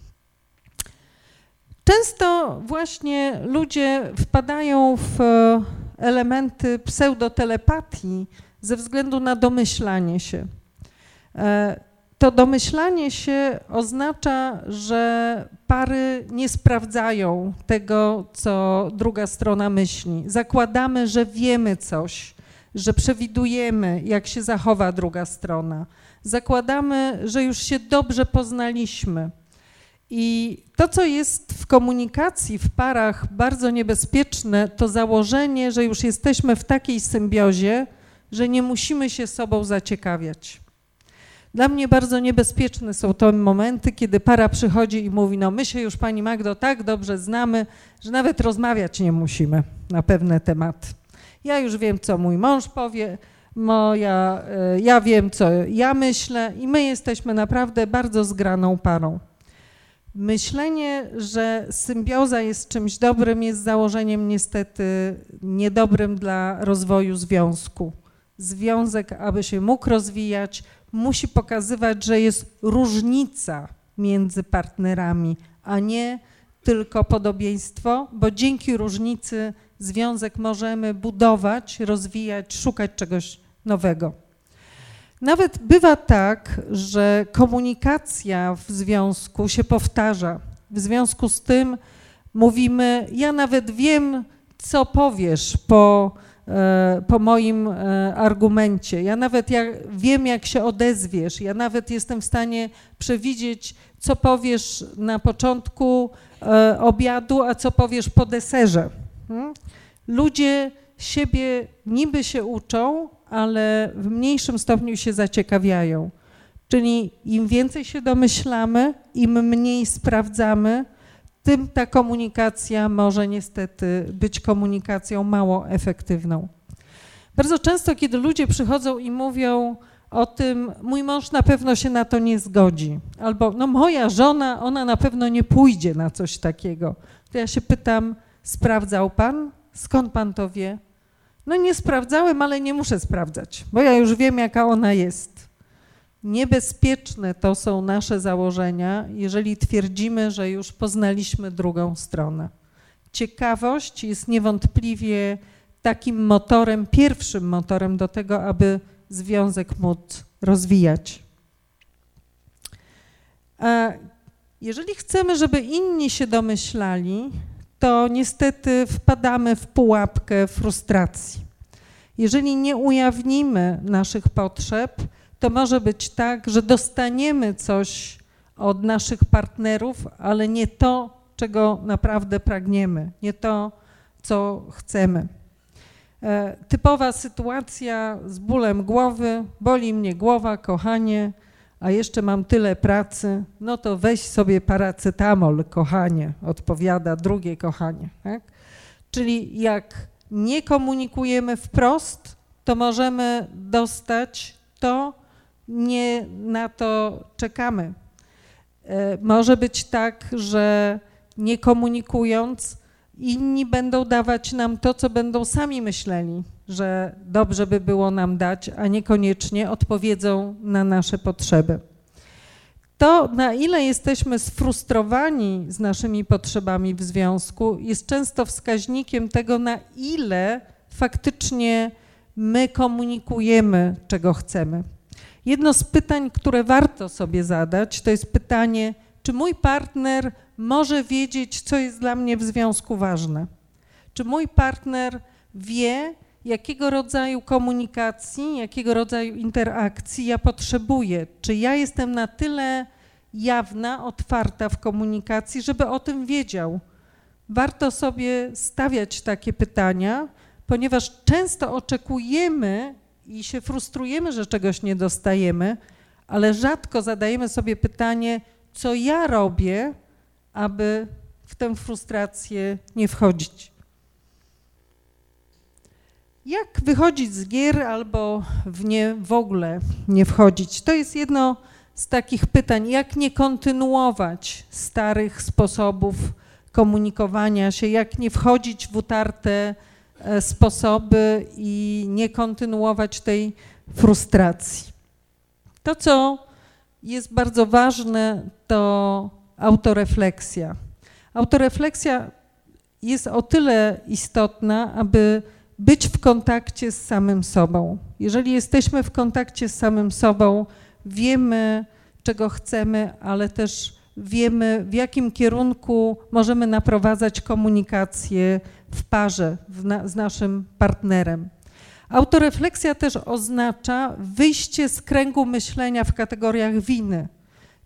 Często właśnie ludzie wpadają w e, elementy pseudotelepatii ze względu na domyślanie się. E, to domyślanie się oznacza, że pary nie sprawdzają tego, co druga strona myśli. Zakładamy, że wiemy coś, że przewidujemy, jak się zachowa druga strona. Zakładamy, że już się dobrze poznaliśmy. I to, co jest w komunikacji w parach bardzo niebezpieczne, to założenie, że już jesteśmy w takiej symbiozie, że nie musimy się sobą zaciekawiać. Dla mnie bardzo niebezpieczne są to momenty, kiedy para przychodzi i mówi, no my się już Pani Magdo tak dobrze znamy, że nawet rozmawiać nie musimy na pewne tematy. Ja już wiem, co mój mąż powie, moja, e, ja wiem, co ja myślę i my jesteśmy naprawdę bardzo zgraną parą. Myślenie, że symbioza jest czymś dobrym, jest założeniem niestety niedobrym dla rozwoju związku. Związek, aby się mógł rozwijać, musi pokazywać, że jest różnica między partnerami, a nie tylko podobieństwo, bo dzięki różnicy związek możemy budować, rozwijać, szukać czegoś nowego. Nawet bywa tak, że komunikacja w związku się powtarza. W związku z tym mówimy, ja nawet wiem, co powiesz po E, po moim e, argumencie. Ja nawet ja wiem, jak się odezwiesz. Ja nawet jestem w stanie przewidzieć, co powiesz na początku e, obiadu, a co powiesz po deserze. Hmm? Ludzie siebie niby się uczą, ale w mniejszym stopniu się zaciekawiają. Czyli im więcej się domyślamy, im mniej sprawdzamy, tym ta komunikacja może niestety być komunikacją mało efektywną. Bardzo często, kiedy ludzie przychodzą i mówią o tym, mój mąż na pewno się na to nie zgodzi, albo no moja żona, ona na pewno nie pójdzie na coś takiego, to ja się pytam, sprawdzał pan? Skąd pan to wie? No nie sprawdzałem, ale nie muszę sprawdzać, bo ja już wiem, jaka ona jest. Niebezpieczne to są nasze założenia, jeżeli twierdzimy, że już poznaliśmy drugą stronę. Ciekawość jest niewątpliwie takim motorem, pierwszym motorem do tego, aby związek móc rozwijać. A jeżeli chcemy, żeby inni się domyślali, to niestety wpadamy w pułapkę frustracji. Jeżeli nie ujawnimy naszych potrzeb, to może być tak, że dostaniemy coś od naszych partnerów, ale nie to, czego naprawdę pragniemy, nie to, co chcemy. E, typowa sytuacja z bólem głowy, boli mnie głowa, kochanie, a jeszcze mam tyle pracy, no to weź sobie paracetamol, kochanie, odpowiada drugie kochanie. Tak? Czyli jak nie komunikujemy wprost, to możemy dostać to, nie na to czekamy. E, może być tak, że nie komunikując, inni będą dawać nam to, co będą sami myśleli, że dobrze by było nam dać, a niekoniecznie odpowiedzą na nasze potrzeby. To, na ile jesteśmy sfrustrowani z naszymi potrzebami w związku, jest często wskaźnikiem tego, na ile faktycznie my komunikujemy, czego chcemy. Jedno z pytań, które warto sobie zadać, to jest pytanie, czy mój partner może wiedzieć, co jest dla mnie w związku ważne? Czy mój partner wie, jakiego rodzaju komunikacji, jakiego rodzaju interakcji ja potrzebuję? Czy ja jestem na tyle jawna, otwarta w komunikacji, żeby o tym wiedział? Warto sobie stawiać takie pytania, ponieważ często oczekujemy i się frustrujemy, że czegoś nie dostajemy, ale rzadko zadajemy sobie pytanie, co ja robię, aby w tę frustrację nie wchodzić. Jak wychodzić z gier albo w nie w ogóle nie wchodzić? To jest jedno z takich pytań, jak nie kontynuować starych sposobów komunikowania się, jak nie wchodzić w utarte e, sposoby i nie kontynuować tej frustracji. To, co jest bardzo ważne, to autorefleksja. Autorefleksja jest o tyle istotna, aby być w kontakcie z samym sobą. Jeżeli jesteśmy w kontakcie z samym sobą, wiemy, czego chcemy, ale też wiemy, w jakim kierunku możemy naprowadzać komunikację w parze w z naszym partnerem. Autorefleksja też oznacza wyjście z kręgu myślenia w kategoriach winy,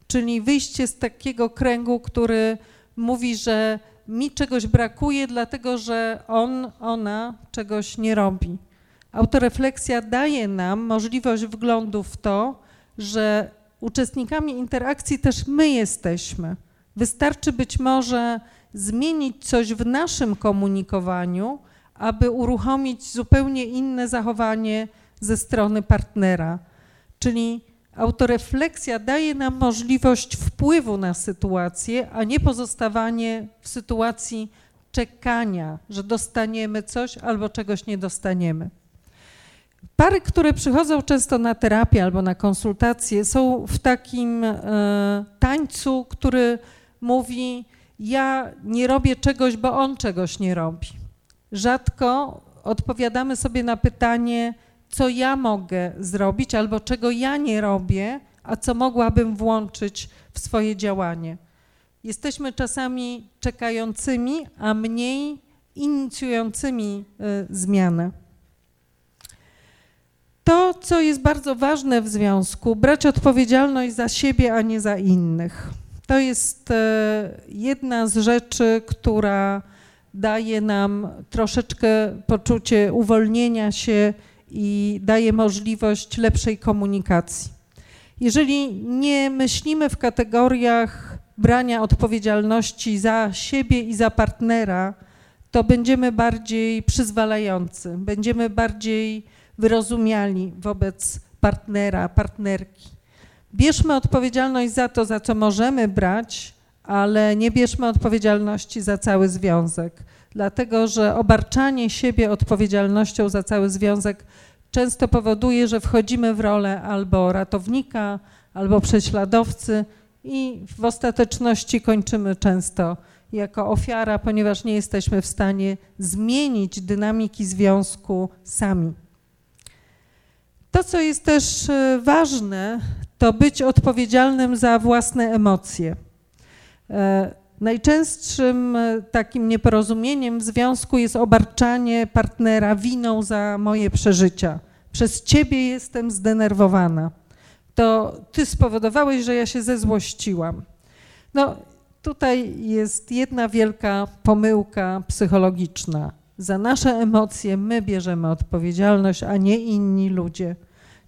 czyli wyjście z takiego kręgu, który mówi, że mi czegoś brakuje, dlatego że on, ona czegoś nie robi. Autorefleksja daje nam możliwość wglądu w to, że uczestnikami interakcji też my jesteśmy. Wystarczy być może zmienić coś w naszym komunikowaniu, aby uruchomić zupełnie inne zachowanie ze strony partnera. Czyli autorefleksja daje nam możliwość wpływu na sytuację, a nie pozostawanie w sytuacji czekania, że dostaniemy coś albo czegoś nie dostaniemy. Pary, które przychodzą często na terapię albo na konsultacje, są w takim e, tańcu, który mówi: Ja nie robię czegoś, bo on czegoś nie robi. Rzadko odpowiadamy sobie na pytanie, co ja mogę zrobić albo czego ja nie robię, a co mogłabym włączyć w swoje działanie. Jesteśmy czasami czekającymi, a mniej inicjującymi y, zmianę. To, co jest bardzo ważne w związku, brać odpowiedzialność za siebie, a nie za innych. To jest y, jedna z rzeczy, która daje nam troszeczkę poczucie uwolnienia się i daje możliwość lepszej komunikacji. Jeżeli nie myślimy w kategoriach brania odpowiedzialności za siebie i za partnera, to będziemy bardziej przyzwalający, będziemy bardziej wyrozumiali wobec partnera, partnerki. Bierzmy odpowiedzialność za to, za co możemy brać, ale nie bierzmy odpowiedzialności za cały związek, dlatego że obarczanie siebie odpowiedzialnością za cały związek często powoduje, że wchodzimy w rolę albo ratownika, albo prześladowcy i w ostateczności kończymy często jako ofiara, ponieważ nie jesteśmy w stanie zmienić dynamiki związku sami. To, co jest też e, ważne, to być odpowiedzialnym za własne emocje. Najczęstszym e, takim nieporozumieniem w związku jest obarczanie partnera winą za moje przeżycia. Przez ciebie jestem zdenerwowana. To ty spowodowałeś, że ja się zezłościłam. No, tutaj jest jedna wielka pomyłka psychologiczna. Za nasze emocje my bierzemy odpowiedzialność, a nie inni ludzie.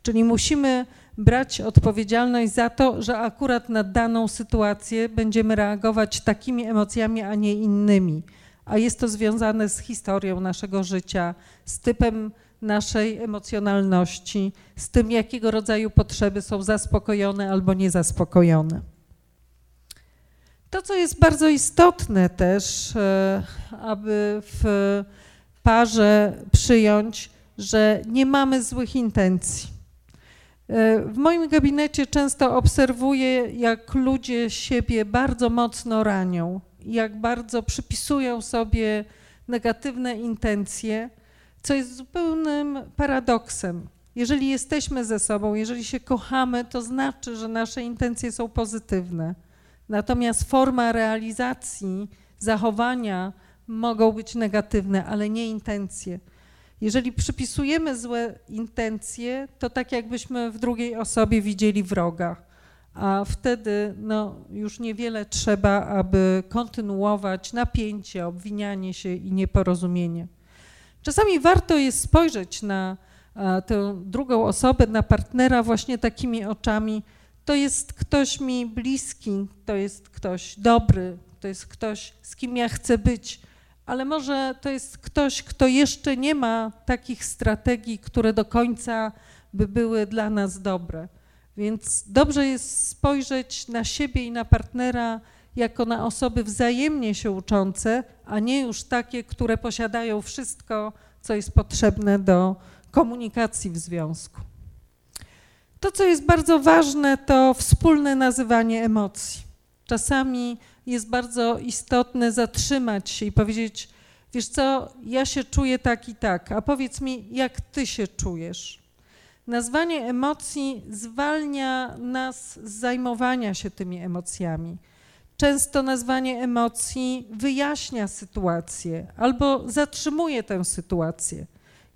Czyli musimy brać odpowiedzialność za to, że akurat na daną sytuację będziemy reagować takimi emocjami, a nie innymi. A jest to związane z historią naszego życia, z typem naszej emocjonalności, z tym, jakiego rodzaju potrzeby są zaspokojone albo niezaspokojone. To, co jest bardzo istotne też, e, aby w parze przyjąć, że nie mamy złych intencji. E, w moim gabinecie często obserwuję, jak ludzie siebie bardzo mocno ranią, jak bardzo przypisują sobie negatywne intencje, co jest zupełnym paradoksem. Jeżeli jesteśmy ze sobą, jeżeli się kochamy, to znaczy, że nasze intencje są pozytywne. Natomiast forma realizacji zachowania mogą być negatywne, ale nie intencje. Jeżeli przypisujemy złe intencje, to tak jakbyśmy w drugiej osobie widzieli wroga, a wtedy no, już niewiele trzeba, aby kontynuować napięcie, obwinianie się i nieporozumienie. Czasami warto jest spojrzeć na tę drugą osobę, na partnera właśnie takimi oczami. To jest ktoś mi bliski, to jest ktoś dobry, to jest ktoś, z kim ja chcę być, ale może to jest ktoś, kto jeszcze nie ma takich strategii, które do końca by były dla nas dobre. Więc dobrze jest spojrzeć na siebie i na partnera jako na osoby wzajemnie się uczące, a nie już takie, które posiadają wszystko, co jest potrzebne do komunikacji w związku. To, co jest bardzo ważne, to wspólne nazywanie emocji. Czasami jest bardzo istotne zatrzymać się i powiedzieć: Wiesz co, ja się czuję tak i tak, a powiedz mi, jak ty się czujesz. Nazwanie emocji zwalnia nas z zajmowania się tymi emocjami. Często nazwanie emocji wyjaśnia sytuację albo zatrzymuje tę sytuację.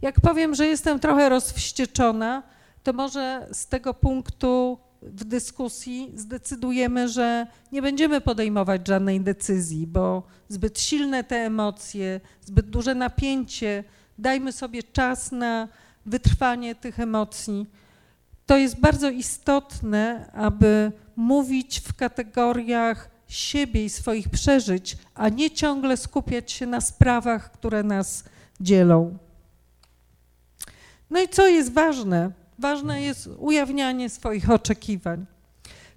Jak powiem, że jestem trochę rozwścieczona, to może z tego punktu w dyskusji zdecydujemy, że nie będziemy podejmować żadnej decyzji, bo zbyt silne te emocje, zbyt duże napięcie, dajmy sobie czas na wytrwanie tych emocji. To jest bardzo istotne, aby mówić w kategoriach siebie i swoich przeżyć, a nie ciągle skupiać się na sprawach, które nas dzielą. No i co jest ważne? Ważne jest ujawnianie swoich oczekiwań.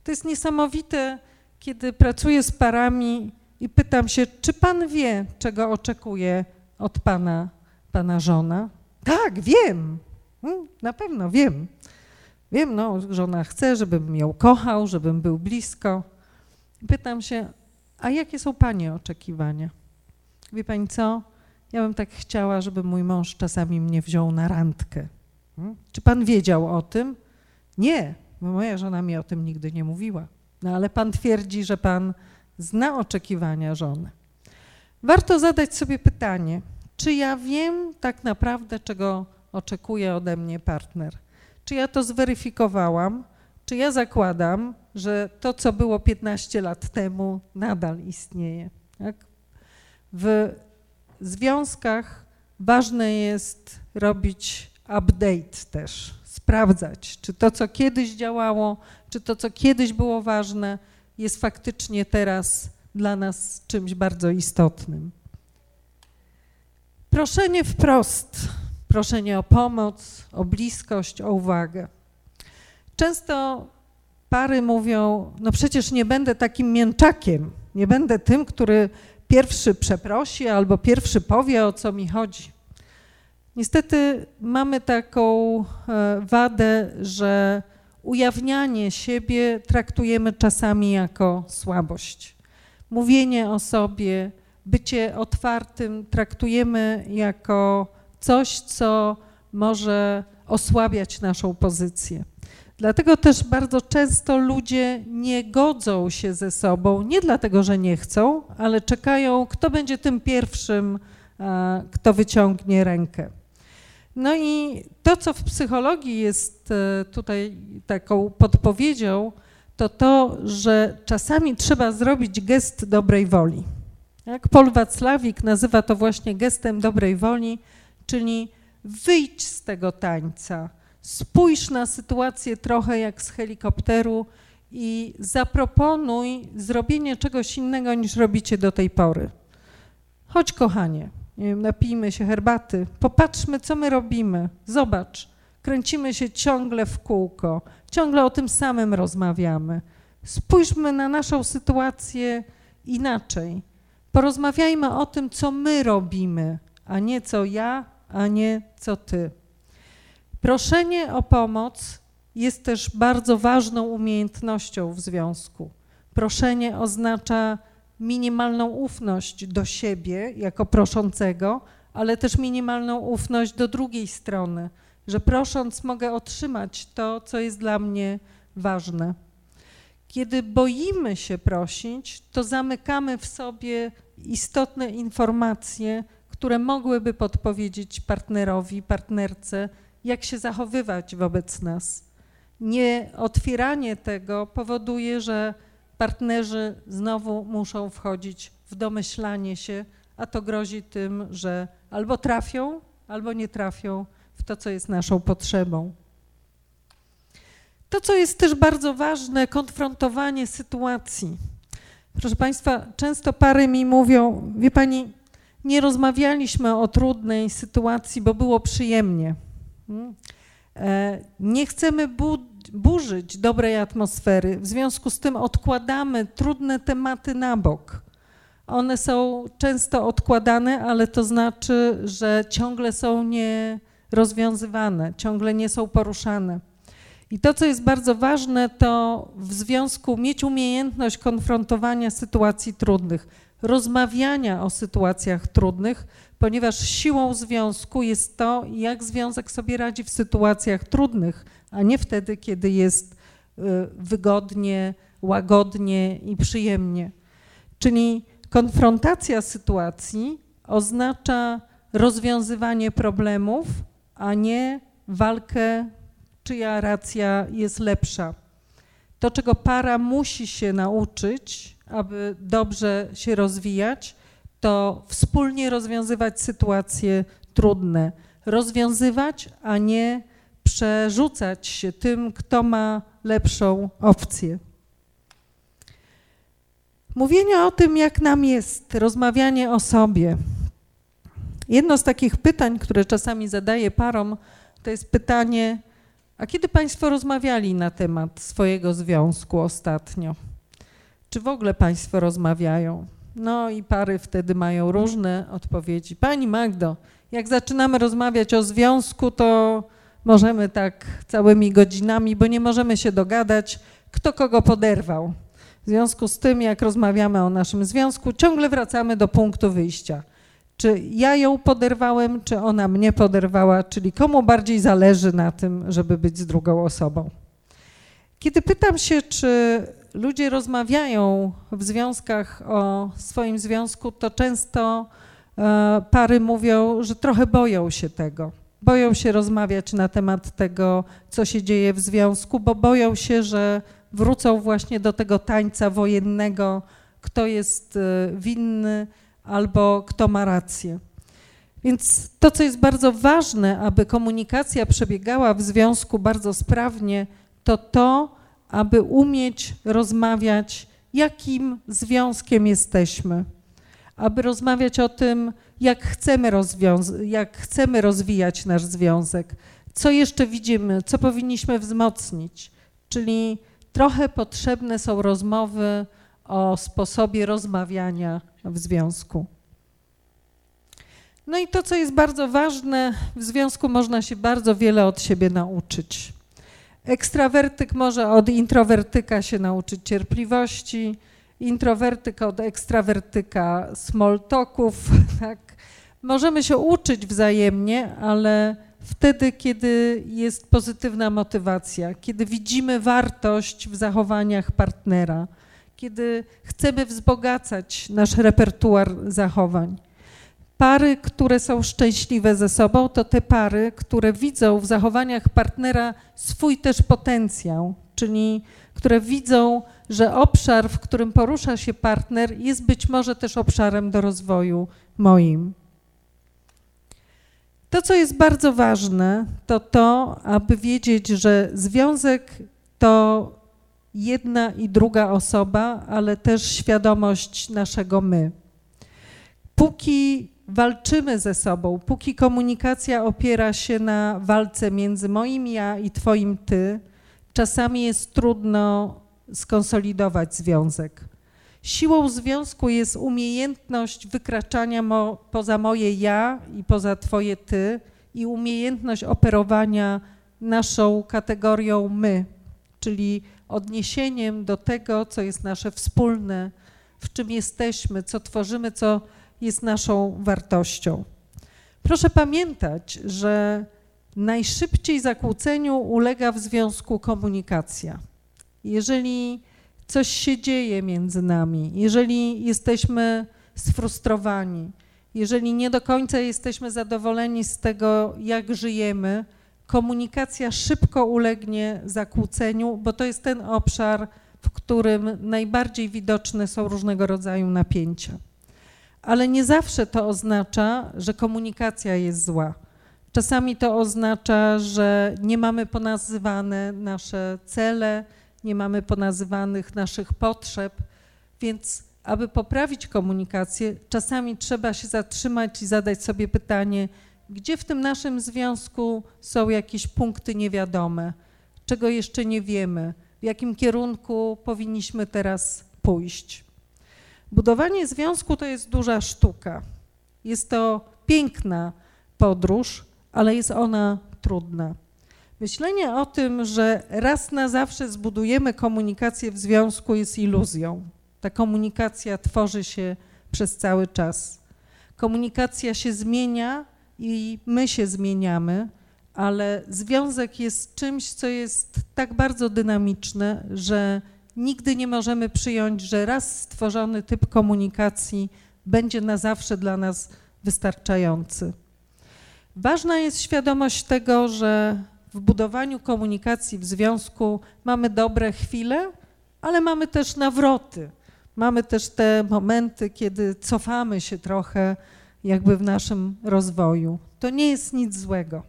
To jest niesamowite, kiedy pracuję z parami i pytam się, czy pan wie, czego oczekuje od pana, pana żona? Tak, wiem. Hmm, na pewno wiem. Wiem, no, żona chce, żebym ją kochał, żebym był blisko. Pytam się, a jakie są Pani oczekiwania? Wie Pani co? Ja bym tak chciała, żeby mój mąż czasami mnie wziął na randkę. Hmm? Czy Pan wiedział o tym? Nie, bo moja żona mi o tym nigdy nie mówiła. No ale Pan twierdzi, że Pan zna oczekiwania żony. Warto zadać sobie pytanie, czy ja wiem tak naprawdę, czego oczekuje ode mnie partner? Czy ja to zweryfikowałam? Czy ja zakładam, że to, co było 15 lat temu, nadal istnieje? Tak? W związkach ważne jest robić update też, sprawdzać, czy to, co kiedyś działało, czy to, co kiedyś było ważne, jest faktycznie teraz dla nas czymś bardzo istotnym. Proszenie wprost, proszenie o pomoc, o bliskość, o uwagę. Często pary mówią: No przecież nie będę takim mięczakiem, nie będę tym, który pierwszy przeprosi albo pierwszy powie, o co mi chodzi. Niestety mamy taką e, wadę, że ujawnianie siebie traktujemy czasami jako słabość. Mówienie o sobie, bycie otwartym traktujemy jako coś, co może osłabiać naszą pozycję. Dlatego też bardzo często ludzie nie godzą się ze sobą, nie dlatego, że nie chcą, ale czekają, kto będzie tym pierwszym, kto wyciągnie rękę. No i to, co w psychologii jest e, tutaj taką podpowiedzią, to to, że czasami trzeba zrobić gest dobrej woli. Jak Paul Wacławik nazywa to właśnie gestem dobrej woli, czyli wyjdź z tego tańca, spójrz na sytuację trochę jak z helikopteru i zaproponuj zrobienie czegoś innego niż robicie do tej pory. Chodź, kochanie, nie wiem, napijmy się herbaty, popatrzmy, co my robimy. Zobacz, kręcimy się ciągle w kółko, ciągle o tym samym rozmawiamy. Spójrzmy na naszą sytuację inaczej. Porozmawiajmy o tym, co my robimy, a nie co ja, a nie co ty. Proszenie o pomoc jest też bardzo ważną umiejętnością w związku. Proszenie oznacza minimalną ufność do siebie jako proszącego, ale też minimalną ufność do drugiej strony, że prosząc mogę otrzymać to, co jest dla mnie ważne. Kiedy boimy się prosić, to zamykamy w sobie istotne informacje, które mogłyby podpowiedzieć partnerowi, partnerce, jak się zachowywać wobec nas. Nie otwieranie tego powoduje, że partnerzy znowu muszą wchodzić w domyślanie się, a to grozi tym, że albo trafią, albo nie trafią w to, co jest naszą potrzebą. To, co jest też bardzo ważne, konfrontowanie sytuacji. Proszę Państwa, często pary mi mówią, wie Pani, nie rozmawialiśmy o trudnej sytuacji, bo było przyjemnie. Hmm? E, nie chcemy bu burzyć dobrej atmosfery, w związku z tym odkładamy trudne tematy na bok. One są często odkładane, ale to znaczy, że ciągle są nierozwiązywane, ciągle nie są poruszane. I to, co jest bardzo ważne, to w związku mieć umiejętność konfrontowania sytuacji trudnych, rozmawiania o sytuacjach trudnych, ponieważ siłą związku jest to, jak związek sobie radzi w sytuacjach trudnych, a nie wtedy, kiedy jest y, wygodnie, łagodnie i przyjemnie. Czyli konfrontacja sytuacji oznacza rozwiązywanie problemów, a nie walkę czyja racja jest lepsza. To, czego para musi się nauczyć, aby dobrze się rozwijać, to wspólnie rozwiązywać sytuacje trudne. Rozwiązywać, a nie przerzucać się tym, kto ma lepszą opcję. Mówienie o tym, jak nam jest, rozmawianie o sobie. Jedno z takich pytań, które czasami zadaję parom, to jest pytanie, a kiedy Państwo rozmawiali na temat swojego związku ostatnio? Czy w ogóle Państwo rozmawiają? No i pary wtedy mają różne odpowiedzi. Pani Magdo, jak zaczynamy rozmawiać o związku, to możemy tak całymi godzinami, bo nie możemy się dogadać, kto kogo poderwał. W związku z tym, jak rozmawiamy o naszym związku, ciągle wracamy do punktu wyjścia – czy ja ją poderwałem, czy ona mnie poderwała, czyli komu bardziej zależy na tym, żeby być z drugą osobą. Kiedy pytam się, czy ludzie rozmawiają w związkach o swoim związku, to często e, pary mówią, że trochę boją się tego. Boją się rozmawiać na temat tego, co się dzieje w związku, bo boją się, że wrócą właśnie do tego tańca wojennego, kto jest e, winny, albo kto ma rację. Więc to, co jest bardzo ważne, aby komunikacja przebiegała w związku bardzo sprawnie, to to, aby umieć rozmawiać, jakim związkiem jesteśmy, aby rozmawiać o tym, jak chcemy, jak chcemy rozwijać nasz związek, co jeszcze widzimy, co powinniśmy wzmocnić. Czyli trochę potrzebne są rozmowy o sposobie rozmawiania w związku. No i to, co jest bardzo ważne, w związku można się bardzo wiele od siebie nauczyć. Ekstrawertyk może od introwertyka się nauczyć cierpliwości, introwertyk od ekstrawertyka small talków. Tak. Możemy się uczyć wzajemnie, ale wtedy, kiedy jest pozytywna motywacja, kiedy widzimy wartość w zachowaniach partnera, kiedy chcemy wzbogacać nasz repertuar zachowań. Pary, które są szczęśliwe ze sobą, to te pary, które widzą w zachowaniach partnera swój też potencjał, czyli które widzą, że obszar, w którym porusza się partner, jest być może też obszarem do rozwoju moim. To, co jest bardzo ważne, to to, aby wiedzieć, że związek to jedna i druga osoba, ale też świadomość naszego my. Póki walczymy ze sobą, póki komunikacja opiera się na walce między moim ja i twoim ty, czasami jest trudno skonsolidować związek. Siłą związku jest umiejętność wykraczania mo, poza moje ja i poza twoje ty i umiejętność operowania naszą kategorią my, czyli odniesieniem do tego, co jest nasze wspólne, w czym jesteśmy, co tworzymy, co jest naszą wartością. Proszę pamiętać, że najszybciej zakłóceniu ulega w związku komunikacja. Jeżeli coś się dzieje między nami, jeżeli jesteśmy sfrustrowani, jeżeli nie do końca jesteśmy zadowoleni z tego, jak żyjemy, komunikacja szybko ulegnie zakłóceniu, bo to jest ten obszar, w którym najbardziej widoczne są różnego rodzaju napięcia. Ale nie zawsze to oznacza, że komunikacja jest zła. Czasami to oznacza, że nie mamy ponazywane nasze cele, nie mamy ponazywanych naszych potrzeb. Więc aby poprawić komunikację, czasami trzeba się zatrzymać i zadać sobie pytanie, gdzie w tym naszym związku są jakieś punkty niewiadome, czego jeszcze nie wiemy, w jakim kierunku powinniśmy teraz pójść. Budowanie związku to jest duża sztuka. Jest to piękna podróż, ale jest ona trudna. Myślenie o tym, że raz na zawsze zbudujemy komunikację w związku jest iluzją. Ta komunikacja tworzy się przez cały czas. Komunikacja się zmienia i my się zmieniamy, ale związek jest czymś, co jest tak bardzo dynamiczne, że nigdy nie możemy przyjąć, że raz stworzony typ komunikacji będzie na zawsze dla nas wystarczający. Ważna jest świadomość tego, że w budowaniu komunikacji w związku mamy dobre chwile, ale mamy też nawroty. Mamy też te momenty, kiedy cofamy się trochę jakby w naszym rozwoju. To nie jest nic złego,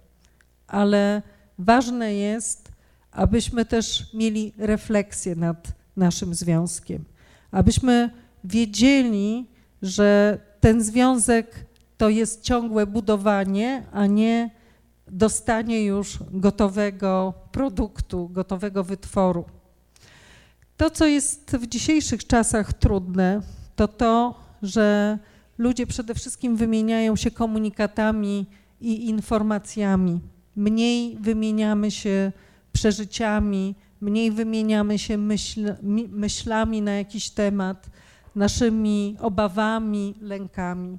ale ważne jest, abyśmy też mieli refleksję nad naszym związkiem, abyśmy wiedzieli, że ten związek to jest ciągłe budowanie, a nie dostanie już gotowego produktu, gotowego wytworu. To, co jest w dzisiejszych czasach trudne, to to, że ludzie przede wszystkim wymieniają się komunikatami i informacjami. Mniej wymieniamy się przeżyciami, mniej wymieniamy się myśl, myślami na jakiś temat, naszymi obawami, lękami.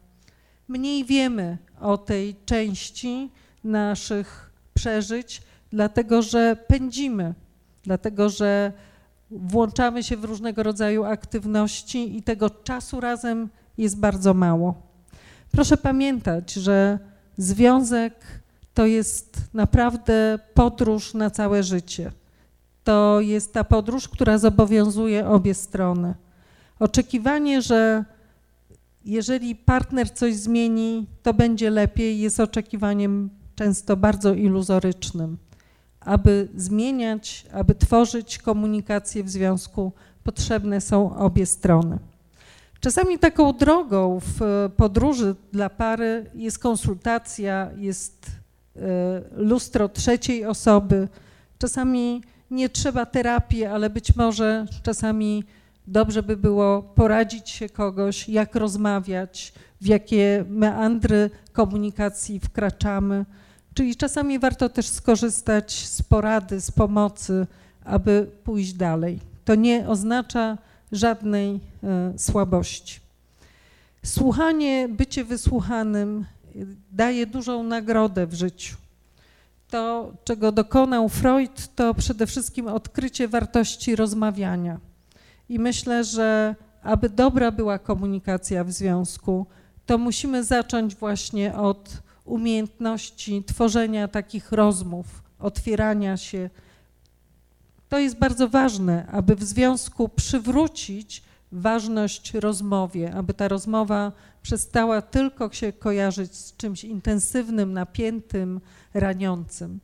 Mniej wiemy o tej części naszych przeżyć, dlatego że pędzimy, dlatego że włączamy się w różnego rodzaju aktywności i tego czasu razem jest bardzo mało. Proszę pamiętać, że związek to jest naprawdę podróż na całe życie. To jest ta podróż, która zobowiązuje obie strony. Oczekiwanie, że jeżeli partner coś zmieni, to będzie lepiej, jest oczekiwaniem często bardzo iluzorycznym. Aby zmieniać, aby tworzyć komunikację w związku, potrzebne są obie strony. Czasami taką drogą w podróży dla pary jest konsultacja, jest e, lustro trzeciej osoby. Czasami nie trzeba terapii, ale być może czasami dobrze by było poradzić się kogoś, jak rozmawiać, w jakie meandry komunikacji wkraczamy. Czyli czasami warto też skorzystać z porady, z pomocy, aby pójść dalej. To nie oznacza żadnej e, słabości. Słuchanie, bycie wysłuchanym daje dużą nagrodę w życiu. To, czego dokonał Freud, to przede wszystkim odkrycie wartości rozmawiania. I myślę, że aby dobra była komunikacja w związku, to musimy zacząć właśnie od umiejętności tworzenia takich rozmów, otwierania się. To jest bardzo ważne, aby w związku przywrócić ważność rozmowie, aby ta rozmowa przestała tylko się kojarzyć z czymś intensywnym, napiętym, raniącym.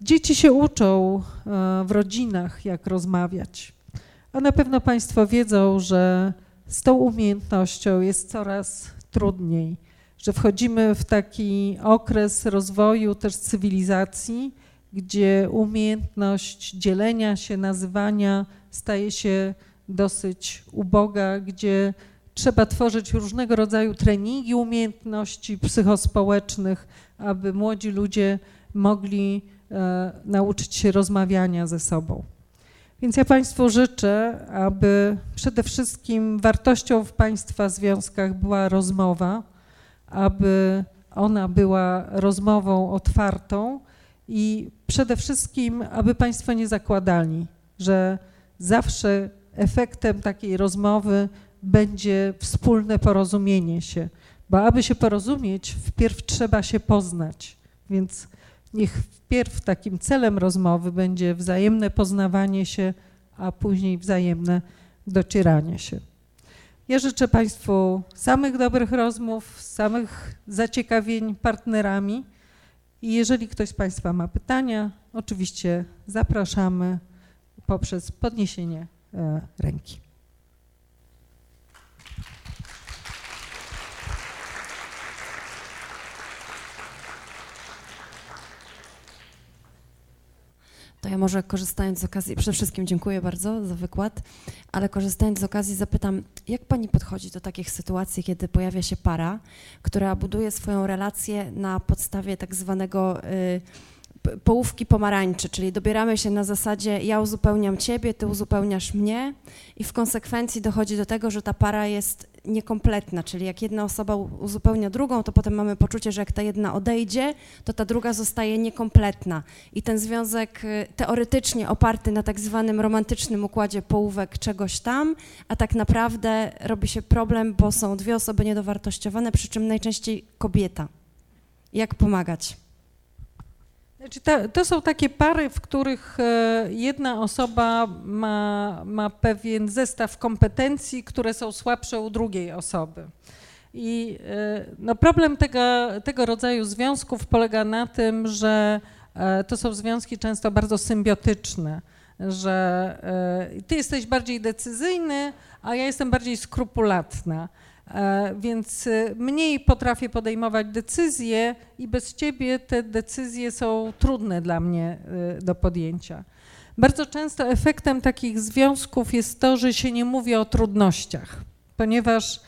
Dzieci się uczą e, w rodzinach, jak rozmawiać. A na pewno Państwo wiedzą, że z tą umiejętnością jest coraz trudniej że wchodzimy w taki okres rozwoju też cywilizacji, gdzie umiejętność dzielenia się, nazywania staje się dosyć uboga, gdzie trzeba tworzyć różnego rodzaju treningi umiejętności psychospołecznych, aby młodzi ludzie mogli e, nauczyć się rozmawiania ze sobą. Więc ja Państwu życzę, aby przede wszystkim wartością w Państwa związkach była rozmowa, aby ona była rozmową otwartą i przede wszystkim, aby Państwo nie zakładali, że zawsze efektem takiej rozmowy będzie wspólne porozumienie się, bo aby się porozumieć, wpierw trzeba się poznać, więc niech wpierw takim celem rozmowy będzie wzajemne poznawanie się, a później wzajemne docieranie się. Ja życzę Państwu samych dobrych rozmów, samych zaciekawień partnerami i jeżeli ktoś z Państwa ma pytania, oczywiście zapraszamy poprzez podniesienie e, ręki. To ja może korzystając z okazji, przede wszystkim dziękuję bardzo za wykład, ale korzystając z okazji zapytam, jak pani podchodzi do takich sytuacji, kiedy pojawia się para, która buduje swoją relację na podstawie tak zwanego y, połówki pomarańczy, czyli dobieramy się na zasadzie ja uzupełniam ciebie, ty uzupełniasz mnie i w konsekwencji dochodzi do tego, że ta para jest niekompletna, czyli jak jedna osoba uzupełnia drugą, to potem mamy poczucie, że jak ta jedna odejdzie, to ta druga zostaje niekompletna. I ten związek y, teoretycznie oparty na tak zwanym romantycznym układzie połówek czegoś tam, a tak naprawdę robi się problem, bo są dwie osoby niedowartościowane, przy czym najczęściej kobieta. Jak pomagać? Znaczy to, są takie pary, w których e, jedna osoba ma, ma pewien zestaw kompetencji, które są słabsze u drugiej osoby. I e, no problem tego, tego rodzaju związków polega na tym, że e, to są związki często bardzo symbiotyczne, że ty jesteś bardziej decyzyjny, a ja jestem bardziej skrupulatna. E, więc e, mniej potrafię podejmować decyzje i bez ciebie te decyzje są trudne dla mnie e, do podjęcia. Bardzo często efektem takich związków jest to, że się nie mówi o trudnościach, ponieważ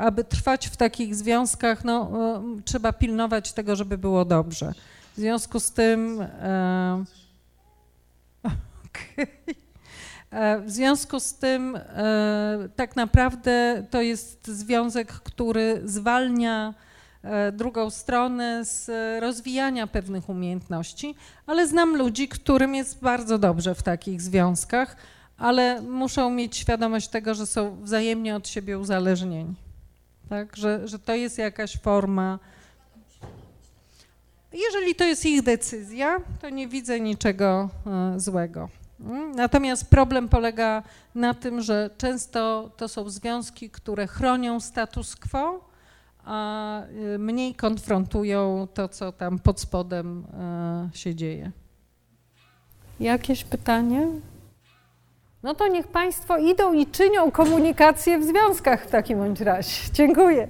aby trwać w takich związkach, no, trzeba pilnować tego, żeby było dobrze. W związku z tym. Okay. E, w związku z tym e, tak naprawdę to jest związek, który zwalnia e, drugą stronę z rozwijania pewnych umiejętności, ale znam ludzi, którym jest bardzo dobrze w takich związkach, ale muszą mieć świadomość tego, że są wzajemnie od siebie uzależnieni. Tak? Że, że to jest jakaś forma. Jeżeli to jest ich decyzja, to nie widzę niczego złego. Mm, natomiast problem polega na tym, że często to są związki, które chronią status quo, a y, mniej konfrontują to, co tam pod spodem y, się dzieje. Jakieś pytanie? No to niech Państwo idą i czynią komunikację w związkach w takim bądź razie. Dziękuję.